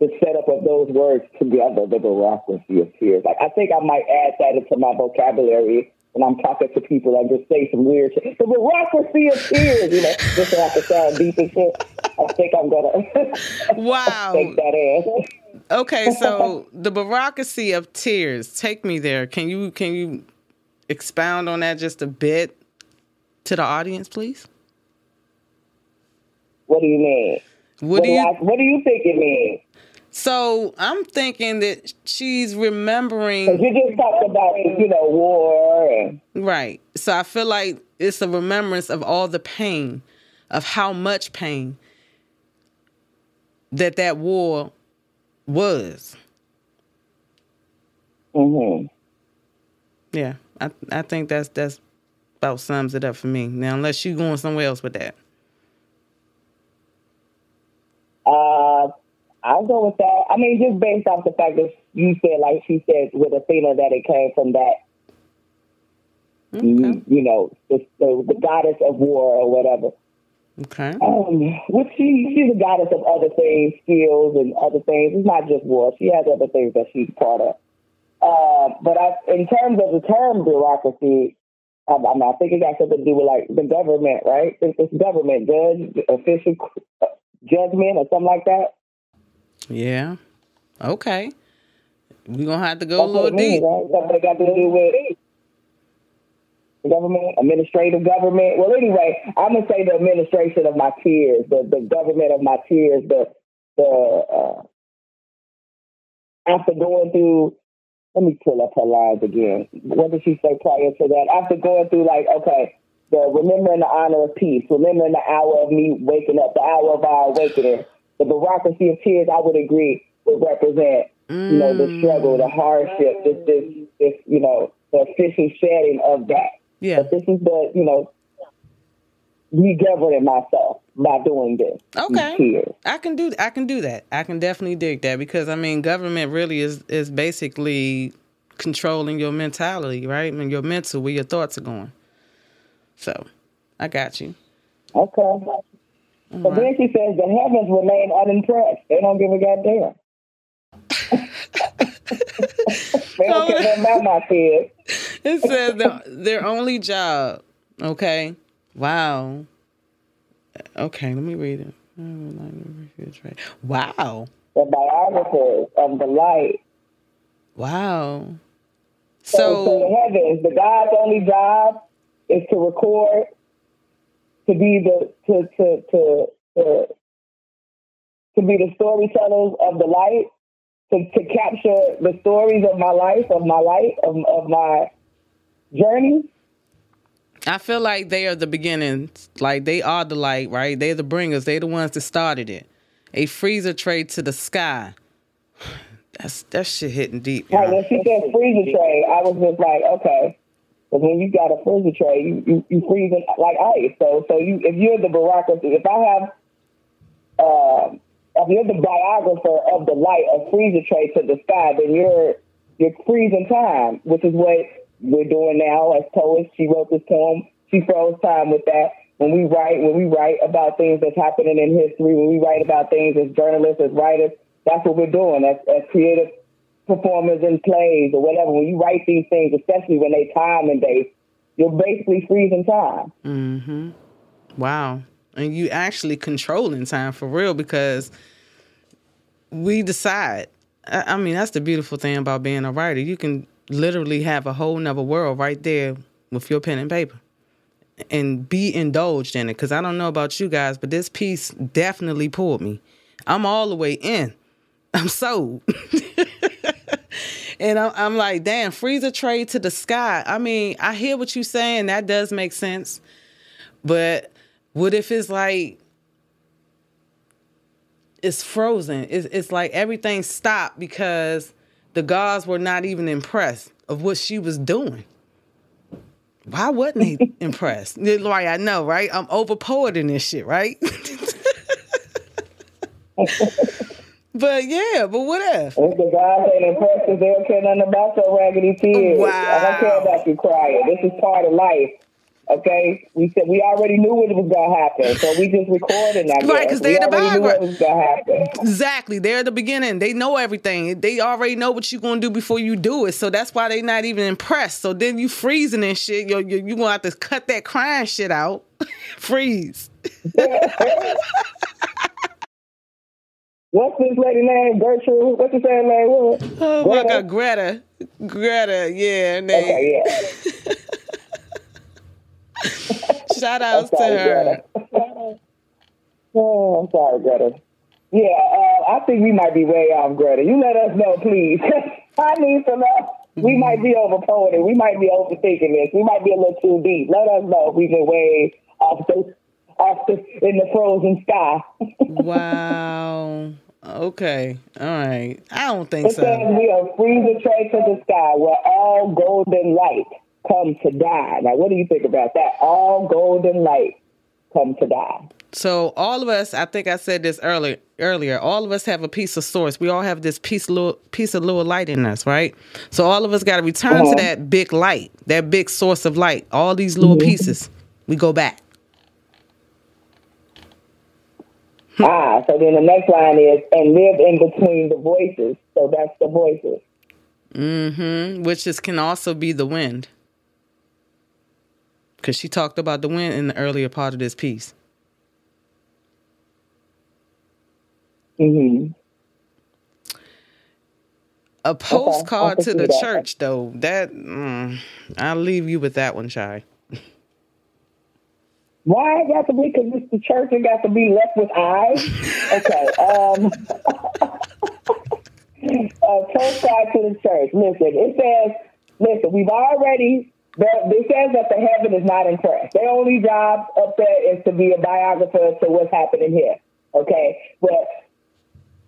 [SPEAKER 11] The setup of those words together, the bureaucracy of tears. Like, I think I might add that into my vocabulary when I'm talking to people, I just say some weird shit. The bureaucracy of tears, you know, just so I can sound deep and shit. I think I'm gonna
[SPEAKER 4] Wow.
[SPEAKER 11] take that ass.
[SPEAKER 4] Okay, so the bureaucracy of tears. Take me there. Can you can you expound on that just a bit to the audience, please?
[SPEAKER 11] What do you mean?
[SPEAKER 4] What, do
[SPEAKER 11] do
[SPEAKER 4] you
[SPEAKER 11] I- what do you think it means?
[SPEAKER 4] So I'm thinking that she's remembering.
[SPEAKER 11] You just talked about, you know, war and
[SPEAKER 4] Right. So I feel like it's a remembrance of all the pain, of how much pain that that war was.
[SPEAKER 11] Mm-hmm.
[SPEAKER 4] Yeah, I I think that's that's about sums it up for me. Now, unless you're going somewhere else with that.
[SPEAKER 11] Uh, I'll go with that. I mean, just based off the fact that you said, like she said, with Athena, that it came from that, you, you know, the, the, the goddess of war or whatever.
[SPEAKER 4] Okay.
[SPEAKER 11] Um, which she she's a goddess of other things, skills and other things. It's not just war. She has other things that she's part of. Uh, but I, in terms of the term bureaucracy, I, I, mean, I think it got something to do with like the government, right? It's, it's government, judge, official uh, judgment, or something like that.
[SPEAKER 4] Yeah. Okay. We're gonna have to go
[SPEAKER 11] That's
[SPEAKER 4] a little
[SPEAKER 11] means,
[SPEAKER 4] deep.
[SPEAKER 11] right? It got to do with government, administrative government. Well, anyway, I'm gonna say the administration of my tears, the the government of my tears, the the uh, after going through. Let me pull up her lines again. What did she say prior to that? After going through, like, okay, the remembering the honor of peace, remembering the hour of me waking up, the hour of our awakening, the bureaucracy of tears. I would agree would represent, you know, the struggle, the hardship, this, this, this, you know, the official shedding of that.
[SPEAKER 4] Yeah.
[SPEAKER 11] But this is the, you know, me governing myself by doing this.
[SPEAKER 4] Okay. I can do I can do that. I can definitely dig that because I mean government really is is basically controlling your mentality, right? I mean your mental, where your thoughts are going. So I got you.
[SPEAKER 11] Okay. So then she says the heavens remain unimpressed. They don't give a goddamn. they don't care about my kids.
[SPEAKER 4] It says their, their only job. Okay. Wow. Okay, let me read it. Wow.
[SPEAKER 11] The biographers of the light.
[SPEAKER 4] Wow.
[SPEAKER 11] So,
[SPEAKER 4] So-
[SPEAKER 11] so the heavens, the God's only job is to record, to be the to to to to, to be the storytellers of the light, to, to capture the stories of my life, of my life, of, of my journey.
[SPEAKER 4] I feel like they are the beginnings. Like they are the light, right? They're the bringers. They're the ones that started it. A freezer tray to the sky. That's that shit hitting deep.
[SPEAKER 11] Right, when she said freezer tray, I was just like, okay. But when you got a freezer tray, you, you, you freeze it like ice. So so you if you're the bureaucracy, if I have um if you're the biographer of the light, a freezer tray to the sky, then you're you're freezing time, which is what we're doing now as poets. She wrote this poem. She froze time with that. When we write, when we write about things that's happening in history, when we write about things as journalists, as writers, that's what we're doing as, as creative performers in plays or whatever. When you write these things, especially when they time and dates, you're basically freezing time.
[SPEAKER 4] Mm-hmm. Wow. And you actually controlling time for real because we decide. I, I mean, that's the beautiful thing about being a writer. You can literally have a whole nother world right there with your pen and paper and be indulged in it. Because I don't know about you guys, but this piece definitely pulled me. I'm all the way in. I'm sold. and I'm, I'm like, damn, freezer tray to the sky. I mean, I hear what you're saying. That does make sense. But what if it's like it's frozen? It's, it's like everything stopped because the gods were not even impressed of what she was doing. Why wasn't they impressed? Like I know, right? I'm over poeting this shit, right? but yeah, but what if?
[SPEAKER 11] If the guys ain't impressed, they don't care nothing about your raggedy oh, tears. I don't care about you crying. This is part of life. Okay, we said we already knew what was gonna happen, so we just recorded that.
[SPEAKER 4] Right, because they're the
[SPEAKER 11] we already knew
[SPEAKER 4] background.
[SPEAKER 11] was gonna happen.
[SPEAKER 4] Exactly. They're the beginning. They know everything. They already know what you're gonna do before you do it. So that's why they're not even impressed. So then you freezing and shit. You're, you're, you gonna have to cut that crying shit out. Freeze.
[SPEAKER 11] What's this lady name? Gertrude. What's the same name? What?
[SPEAKER 4] Oh my God, Greta. Greta, yeah. They,
[SPEAKER 11] Okay, yeah.
[SPEAKER 4] Shout outs to her.
[SPEAKER 11] Oh, I'm sorry, Greta. Yeah, uh, I think we might be way off, Greta. You let us know, please. I need to know. We might be overpoweted. We might be overthinking this. We might be a little too deep. Let us know if we've been way off the, off the in the frozen sky.
[SPEAKER 4] Wow. Okay. All right. I don't think
[SPEAKER 11] It
[SPEAKER 4] so.
[SPEAKER 11] says we are free to trade to the sky We're all golden light comes to die. Now, what do you think about that? All golden light come to die.
[SPEAKER 4] So all of us, I think I said this earlier. Earlier, all of us have a piece of source. We all have this piece, little piece of little light in us, right? So all of us got to return
[SPEAKER 11] Uh-huh.
[SPEAKER 4] to that big light, that big source of light. All these little
[SPEAKER 11] Mhm.
[SPEAKER 4] pieces, we go back.
[SPEAKER 11] Ah, so then the next line is and live in between the voices. So that's the voices.
[SPEAKER 4] Mm-hmm. Which is can also be the wind, because she talked about the wind in the earlier part of this piece.
[SPEAKER 11] Mm-hmm.
[SPEAKER 4] A postcard
[SPEAKER 11] can
[SPEAKER 4] to the
[SPEAKER 11] that.
[SPEAKER 4] church, though. That mm, I'll leave you with that one, Shy.
[SPEAKER 11] Why it got to be? Because it's the church. It got to be left with eyes. Okay. Um. uh, postcard to the church. Listen, it says, listen, we've already. The- It says that the heaven is not impressed. Their only job up there is to be a biographer to what's happening here. Okay, but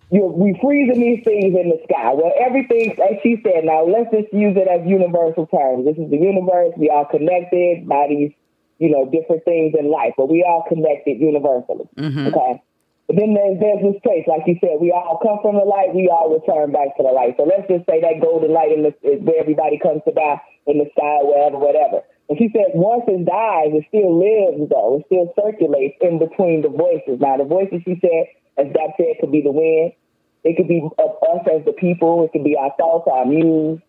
[SPEAKER 11] you're we freezing these things in the sky. Well, everything, as she said. Now let's just use it as universal terms. This is the universe. We are connected by these, you know, different things in life, but we are connected universally.
[SPEAKER 4] Mhm.
[SPEAKER 11] Okay. But then there's, there's this place, like you said, we all come from the light, we all return back to the light. So let's just say that golden light in the, is where everybody comes to die in the sky, wherever, whatever. And she said, once it dies, it still lives though. It still circulates in between the voices. Now the voices she said, as Doc said, could be the wind. It could be of us as the people. It could be our thoughts, our muse.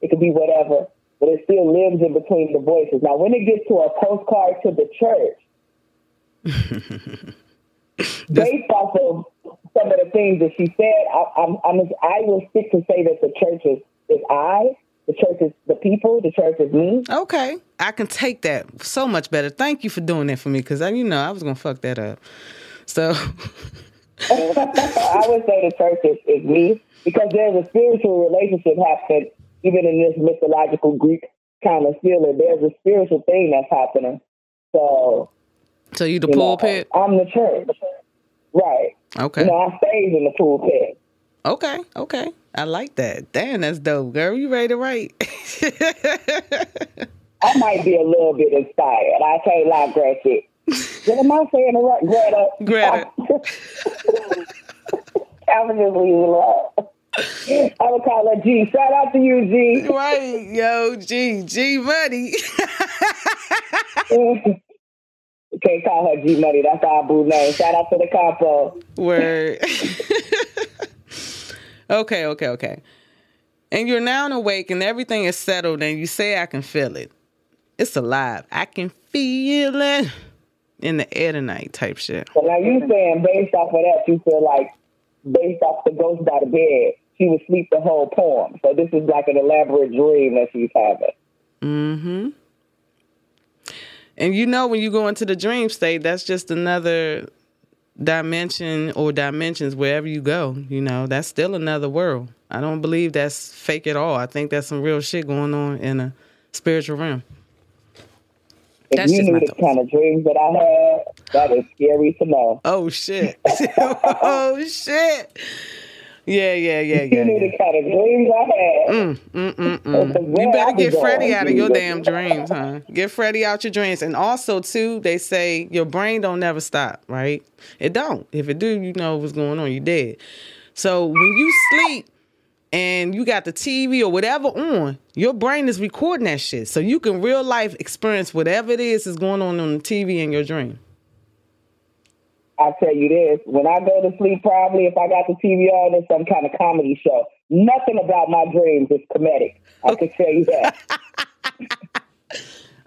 [SPEAKER 11] It could be whatever. But it still lives in between the voices. Now when it gets to a postcard to the church, based off of some of the things that she said, I, I'm, I'm, I will stick to say that the church is, is I, the church is the people, the church is me.
[SPEAKER 4] Okay, I can take that so much better. Thank you for doing that for me, because you know I was gonna fuck that up. So
[SPEAKER 11] I would say the church is, is me because there's a spiritual relationship happening, even in this mythological Greek kind of feeling. There's a spiritual thing that's happening. So,
[SPEAKER 4] So you the
[SPEAKER 11] you know,
[SPEAKER 4] pulpit?
[SPEAKER 11] I'm the church. Right.
[SPEAKER 4] Okay.
[SPEAKER 11] You know, I stays in the pulpit.
[SPEAKER 4] Okay, okay. I like that. Damn, that's dope, girl. You ready to write?
[SPEAKER 11] I might be a little bit inspired. I can't lie, Greta. What am I saying? Right, Greta.
[SPEAKER 4] Greta.
[SPEAKER 11] I was just leaving alone. I would call her G. Shout out to you, G.
[SPEAKER 4] Right, yo, G, G Money.
[SPEAKER 11] Can't call her G Money. That's our boo name. Shout out to the compo.
[SPEAKER 4] Word. okay, okay, okay. And you're now awake and everything is settled and you say I can feel it. It's alive. I can feel it in the air tonight type shit.
[SPEAKER 11] So now you saying based off of that, you feel like based off the ghost by the bed, she would sleep the whole poem. So this is like an elaborate dream that she's having.
[SPEAKER 4] Mm-hmm. And you know when you go into the dream state, that's just another dimension or dimensions wherever you go. You know, that's still another world. I don't believe that's fake at all. I think that's some real shit going on in a spiritual realm.
[SPEAKER 11] If
[SPEAKER 4] That's
[SPEAKER 11] you
[SPEAKER 4] just
[SPEAKER 11] knew the kind of dreams that I had, that is scary to know.
[SPEAKER 4] Oh shit. oh shit. Yeah, yeah, yeah,
[SPEAKER 11] If you
[SPEAKER 4] yeah.
[SPEAKER 11] knew
[SPEAKER 4] yeah.
[SPEAKER 11] the kind of dreams I had.
[SPEAKER 4] Mm, mm, mm, mm. You better get Freddie out of your damn dreams, huh? Get Freddie out your dreams. And also, too, they say your brain don't never stop, right? It don't. If it do, you know what's going on. You dead. So when you sleep, and you got the TV or whatever on, your brain is recording that shit. So you can real life experience whatever it is is going on on the TV in your dream.
[SPEAKER 11] I tell you this, when I go to sleep, probably if I got the TV on, it's some kind of comedy show. Nothing about my dreams is comedic. I can tell you that.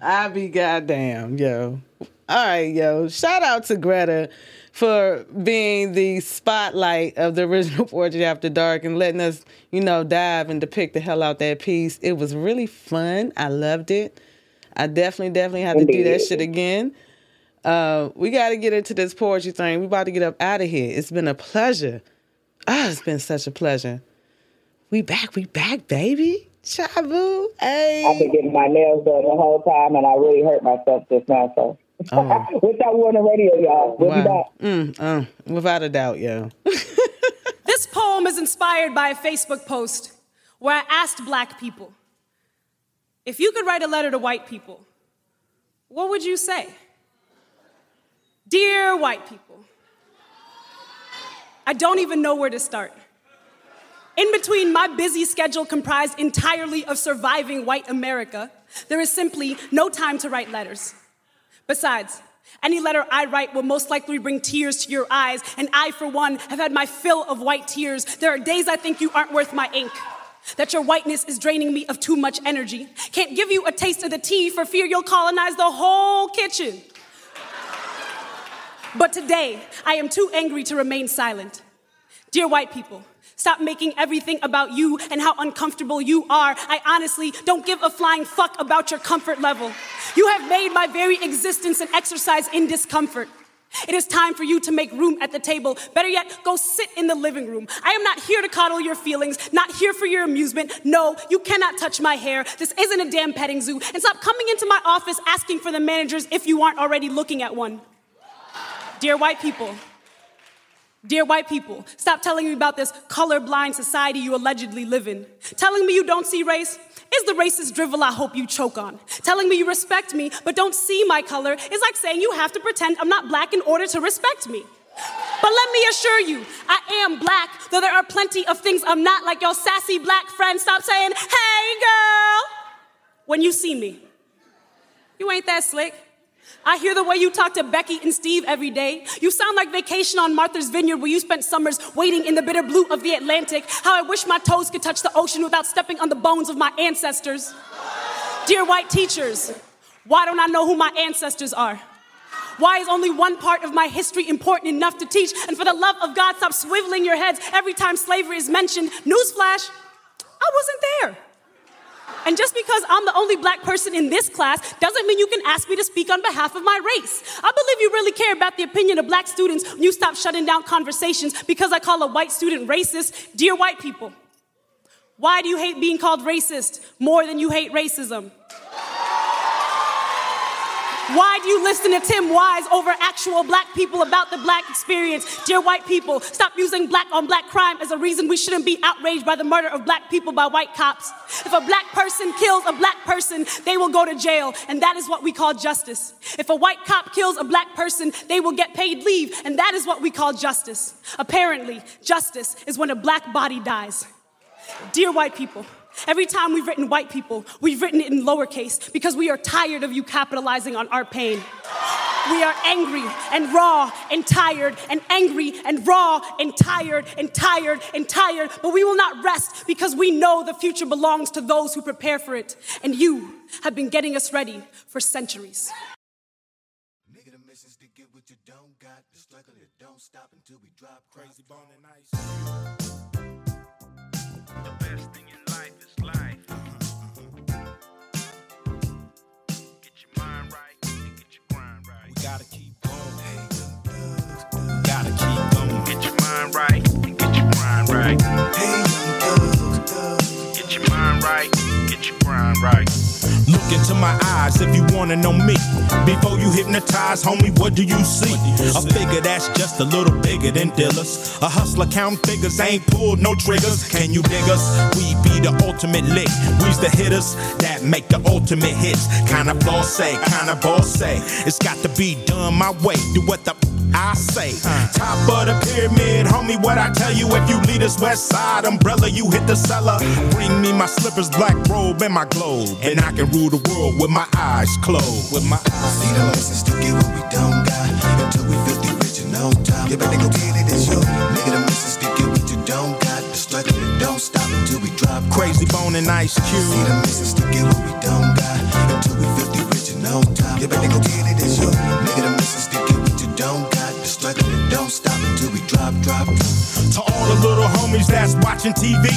[SPEAKER 4] I be goddamn, yo. All right, yo. Shout out to Greta for being the spotlight of the original Poetry After Dark and letting us, you know, dive and depict the hell out that piece. It was really fun. I loved it. I definitely, definitely have to do that shit again. Uh, we got to get into this poetry thing. We about to get up out of here. It's been a pleasure. Ah, it's been such a pleasure. We back. We back, baby. Chabu. Hey.
[SPEAKER 11] I've been getting my nails done the whole time, and I really hurt myself just now. So,
[SPEAKER 4] Oh.
[SPEAKER 11] without on the radio, y'all. We'll be back.
[SPEAKER 4] Wow. Mm, uh, without a doubt, yo.
[SPEAKER 25] This poem is inspired by a Facebook post where I asked black people if you could write a letter to white people, what would you say? Dear white people, I don't even know where to start. In between my busy schedule comprised entirely of surviving white America, there is simply no time to write letters. Besides, any letter I write will most likely bring tears to your eyes, and I, for one, have had my fill of white tears. There are days I think you aren't worth my ink. That your whiteness is draining me of too much energy. Can't give you a taste of the tea for fear you'll colonize the whole kitchen. But today, I am too angry to remain silent. Dear white people, stop making everything about you and how uncomfortable you are. I honestly don't give a flying fuck about your comfort level. You have made my very existence an exercise in discomfort. It is time for you to make room at the table. Better yet, go sit in the living room. I am not here to coddle your feelings, not here for your amusement. No, you cannot touch my hair. This isn't a damn petting zoo. And stop coming into my office asking for the managers if you aren't already looking at one. Dear white people, Dear white people, stop telling me about this colorblind society you allegedly live in. Telling me you don't see race is the racist drivel I hope you choke on. Telling me you respect me but don't see my color is like saying you have to pretend I'm not black in order to respect me. But let me assure you, I am black, though there are plenty of things I'm not, like your sassy black friend. Stop saying, hey girl, when you see me. You ain't that slick. I hear the way you talk to Becky and Steve every day. You sound like vacation on Martha's Vineyard where you spent summers waiting in the bitter blue of the Atlantic. How I wish my toes could touch the ocean without stepping on the bones of my ancestors. Dear white teachers, why don't I know who my ancestors are? Why is only one part of my history important enough to teach? And for the love of God, stop swiveling your heads every time slavery is mentioned. Newsflash, I wasn't there. And just because I'm the only black person in this class doesn't mean you can ask me to speak on behalf of my race. I believe you really care about the opinion of black students when you stop shutting down conversations because I call a white student racist. Dear white people, why do you hate being called racist more than you hate racism? Why do you listen to Tim Wise over actual black people about the black experience? Dear white people, stop using black on black crime as a reason we shouldn't be outraged by the murder of black people by white cops. If a black person kills a black person, they will go to jail, and that is what we call justice. If a white cop kills a black person, they will get paid leave, and that is what we call justice. Apparently, justice is when a black body dies. Dear white people, every time we've written white people, we've written it in lowercase because we are tired of you capitalizing on our pain. We are angry and raw and tired and angry and raw and tired and tired and tired, but we will not rest because we know the future belongs to those who prepare for it. And you have been getting us ready for centuries.
[SPEAKER 10] Crazy bone and ice. The best thing right. Get your mind right, get your grind right.
[SPEAKER 26] Look into my eyes if you wanna know me. Before you hypnotize, homie, what do you see? A figure that's just a little bigger than dealers. A hustler count figures, ain't pulled no triggers. Can you dig us? We be the ultimate lick. We's the hitters that make the ultimate hits. Kinda floss say, kinda boss say. It's got to be done my way. Do what the I say, top of the pyramid, homie. What I tell you, if you lead us west side umbrella, you hit the cellar. Bring me my slippers, black robe, and my globe, and I can rule the world with my eyes closed. With my eyes.
[SPEAKER 27] See the license to get what we don't got until we rich and no time. You better go get it, it's your nigga. The message to get what you don't got. The struggle that don't stop until we drop.
[SPEAKER 26] Krayzie Bone and ice cube.
[SPEAKER 27] See the message to get what we don't got until we rich and no time. You better go get it, it's your nigga. The message to get what you don't got. Struggle don't stop drop, drop.
[SPEAKER 26] To all the little homies that's watching TV,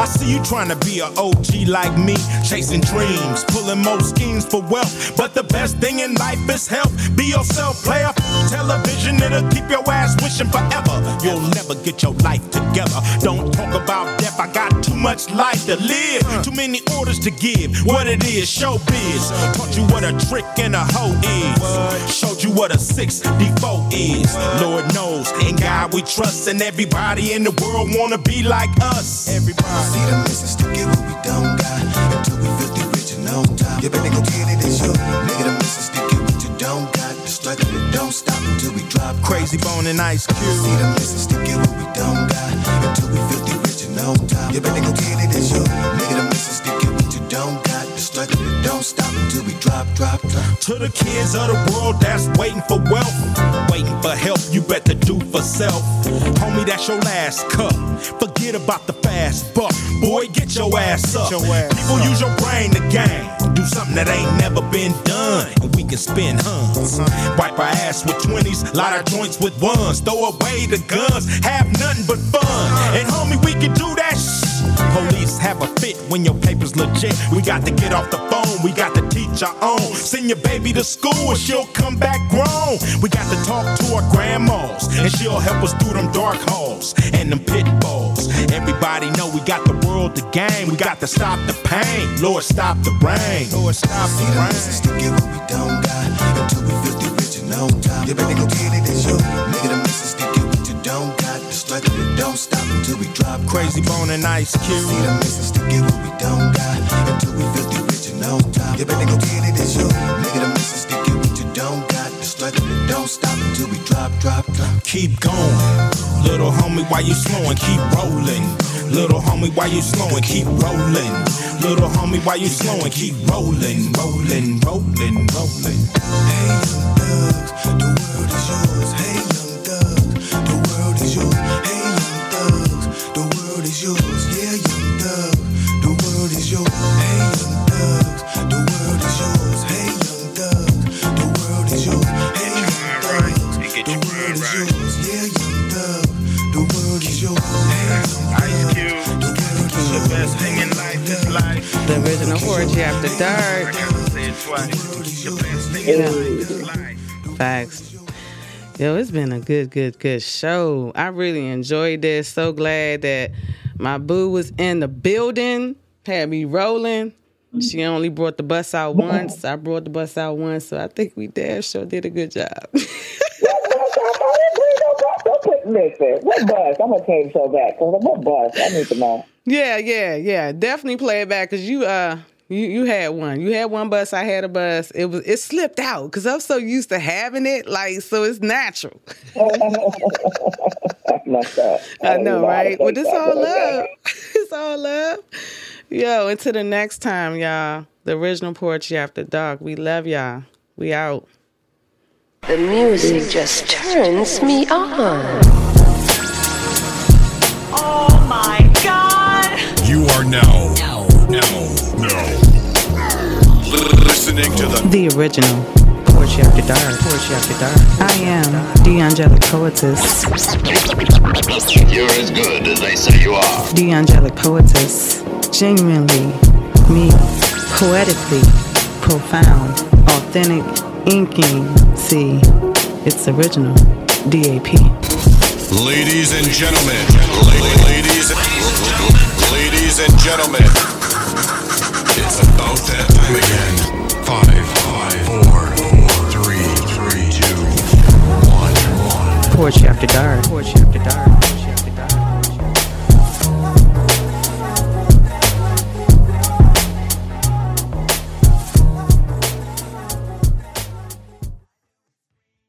[SPEAKER 26] I see you trying to be an OG like me, chasing dreams, pulling more schemes for wealth. But the best thing in life is health. Be yourself, player. Television, it'll keep your ass wishing forever. You'll never get your life together. Don't talk about death, I got too much life to live. Too many orders to give. What it is, showbiz. Taught you what a trick and a hoe is. Showed you what a 64 is. Lord knows, in God we trust, and everybody in the world wanna be like us. Everybody.
[SPEAKER 27] See the message to get what we don't got until we filthy rich and no time. You better go get it, it's your nigga. The message to get what you don't got. The struggle that don't stop until we drop.
[SPEAKER 26] Krayzie Bone and ice cube.
[SPEAKER 27] See the message to get what we don't got until we filthy rich and no time. You better go get it, it's your nigga. The don't got. The struggle don't stop until we drop, drop, drop.
[SPEAKER 26] To the kids of the world that's waiting for wealth, waiting for help, you better do for self. Homie, that's your last cup. Forget about the fast buck. Boy, get your ass up. People use your brain to gain. Do something that ain't never been done. And we can spin huns. Wipe our ass with 20s, light our joints with ones. Throw away the guns, have nothing but fun. And homie, we can do that shh. Police have a fit when your paper's legit. We got to get off the phone, we got to teach our own. Send your baby to school and she'll come back grown. We got to talk to our grandmas and she'll help us through them dark halls and them pitfalls. Everybody know we got the world to gain. We got to stop the pain. Lord, stop the rain. Lord, stop
[SPEAKER 27] See
[SPEAKER 26] the
[SPEAKER 27] the
[SPEAKER 26] rain.
[SPEAKER 27] message to get what we don't got until we rich and no time. You better go get it, it's your nigga. The message to get what you don't got. The struggle that don't stop until we drop.
[SPEAKER 26] Krayzie Bone and ice cube.
[SPEAKER 27] See the message to get what we don't got until we rich and no time. You better go get it, it's your nigga. The message to get what you don't got. The struggle that don't stop until we drop, drop, drop.
[SPEAKER 26] Keep going. Little homie, why you slowing? Keep rolling. Little homie, why you slowing? Keep rolling. Little homie, why you slowing? Keep rolling, rolling, rolling, rolling.
[SPEAKER 27] Hey, young thugs, the world is yours. Hey, The
[SPEAKER 4] original Poetry After Dark.
[SPEAKER 26] Say it twice. The best thing in life is life.
[SPEAKER 4] Facts. Yo, it's been a good, good, good show. I really enjoyed this. So glad that my boo was in the building, had me rolling. She only brought the bus out once. I brought the bus out once, so I think we damn sure did a good job.
[SPEAKER 11] Listen. What bus? I'm gonna change so back. What bus? I need to know.
[SPEAKER 4] yeah, yeah, yeah. Definitely play it back because you uh you you had one. You had one bus. I had a bus. It was it slipped out because I'm so used to having it. Like so, it's natural. I know, right? But it's all love. It's all love. Yo, until the next time, y'all. The original Poetry After Dark. We love y'all. We out.
[SPEAKER 28] The music just turns me on.
[SPEAKER 29] Oh my god!
[SPEAKER 30] You are now, now, now, listening to the
[SPEAKER 4] The original Poetry After Dark. Poetry After Dark. I am D'Angelic poetess.
[SPEAKER 31] You're as good as they say you are.
[SPEAKER 4] The angelic poetess. Genuinely me. Poetically profound. Authentic inking. See, it's original. DAP.
[SPEAKER 30] ladies and gentlemen, la- ladies, ladies and gentlemen. It's about that time again. Five, five, four, four, three, three, two, one, one.
[SPEAKER 4] Poetry After Dark. Poetry After Dark.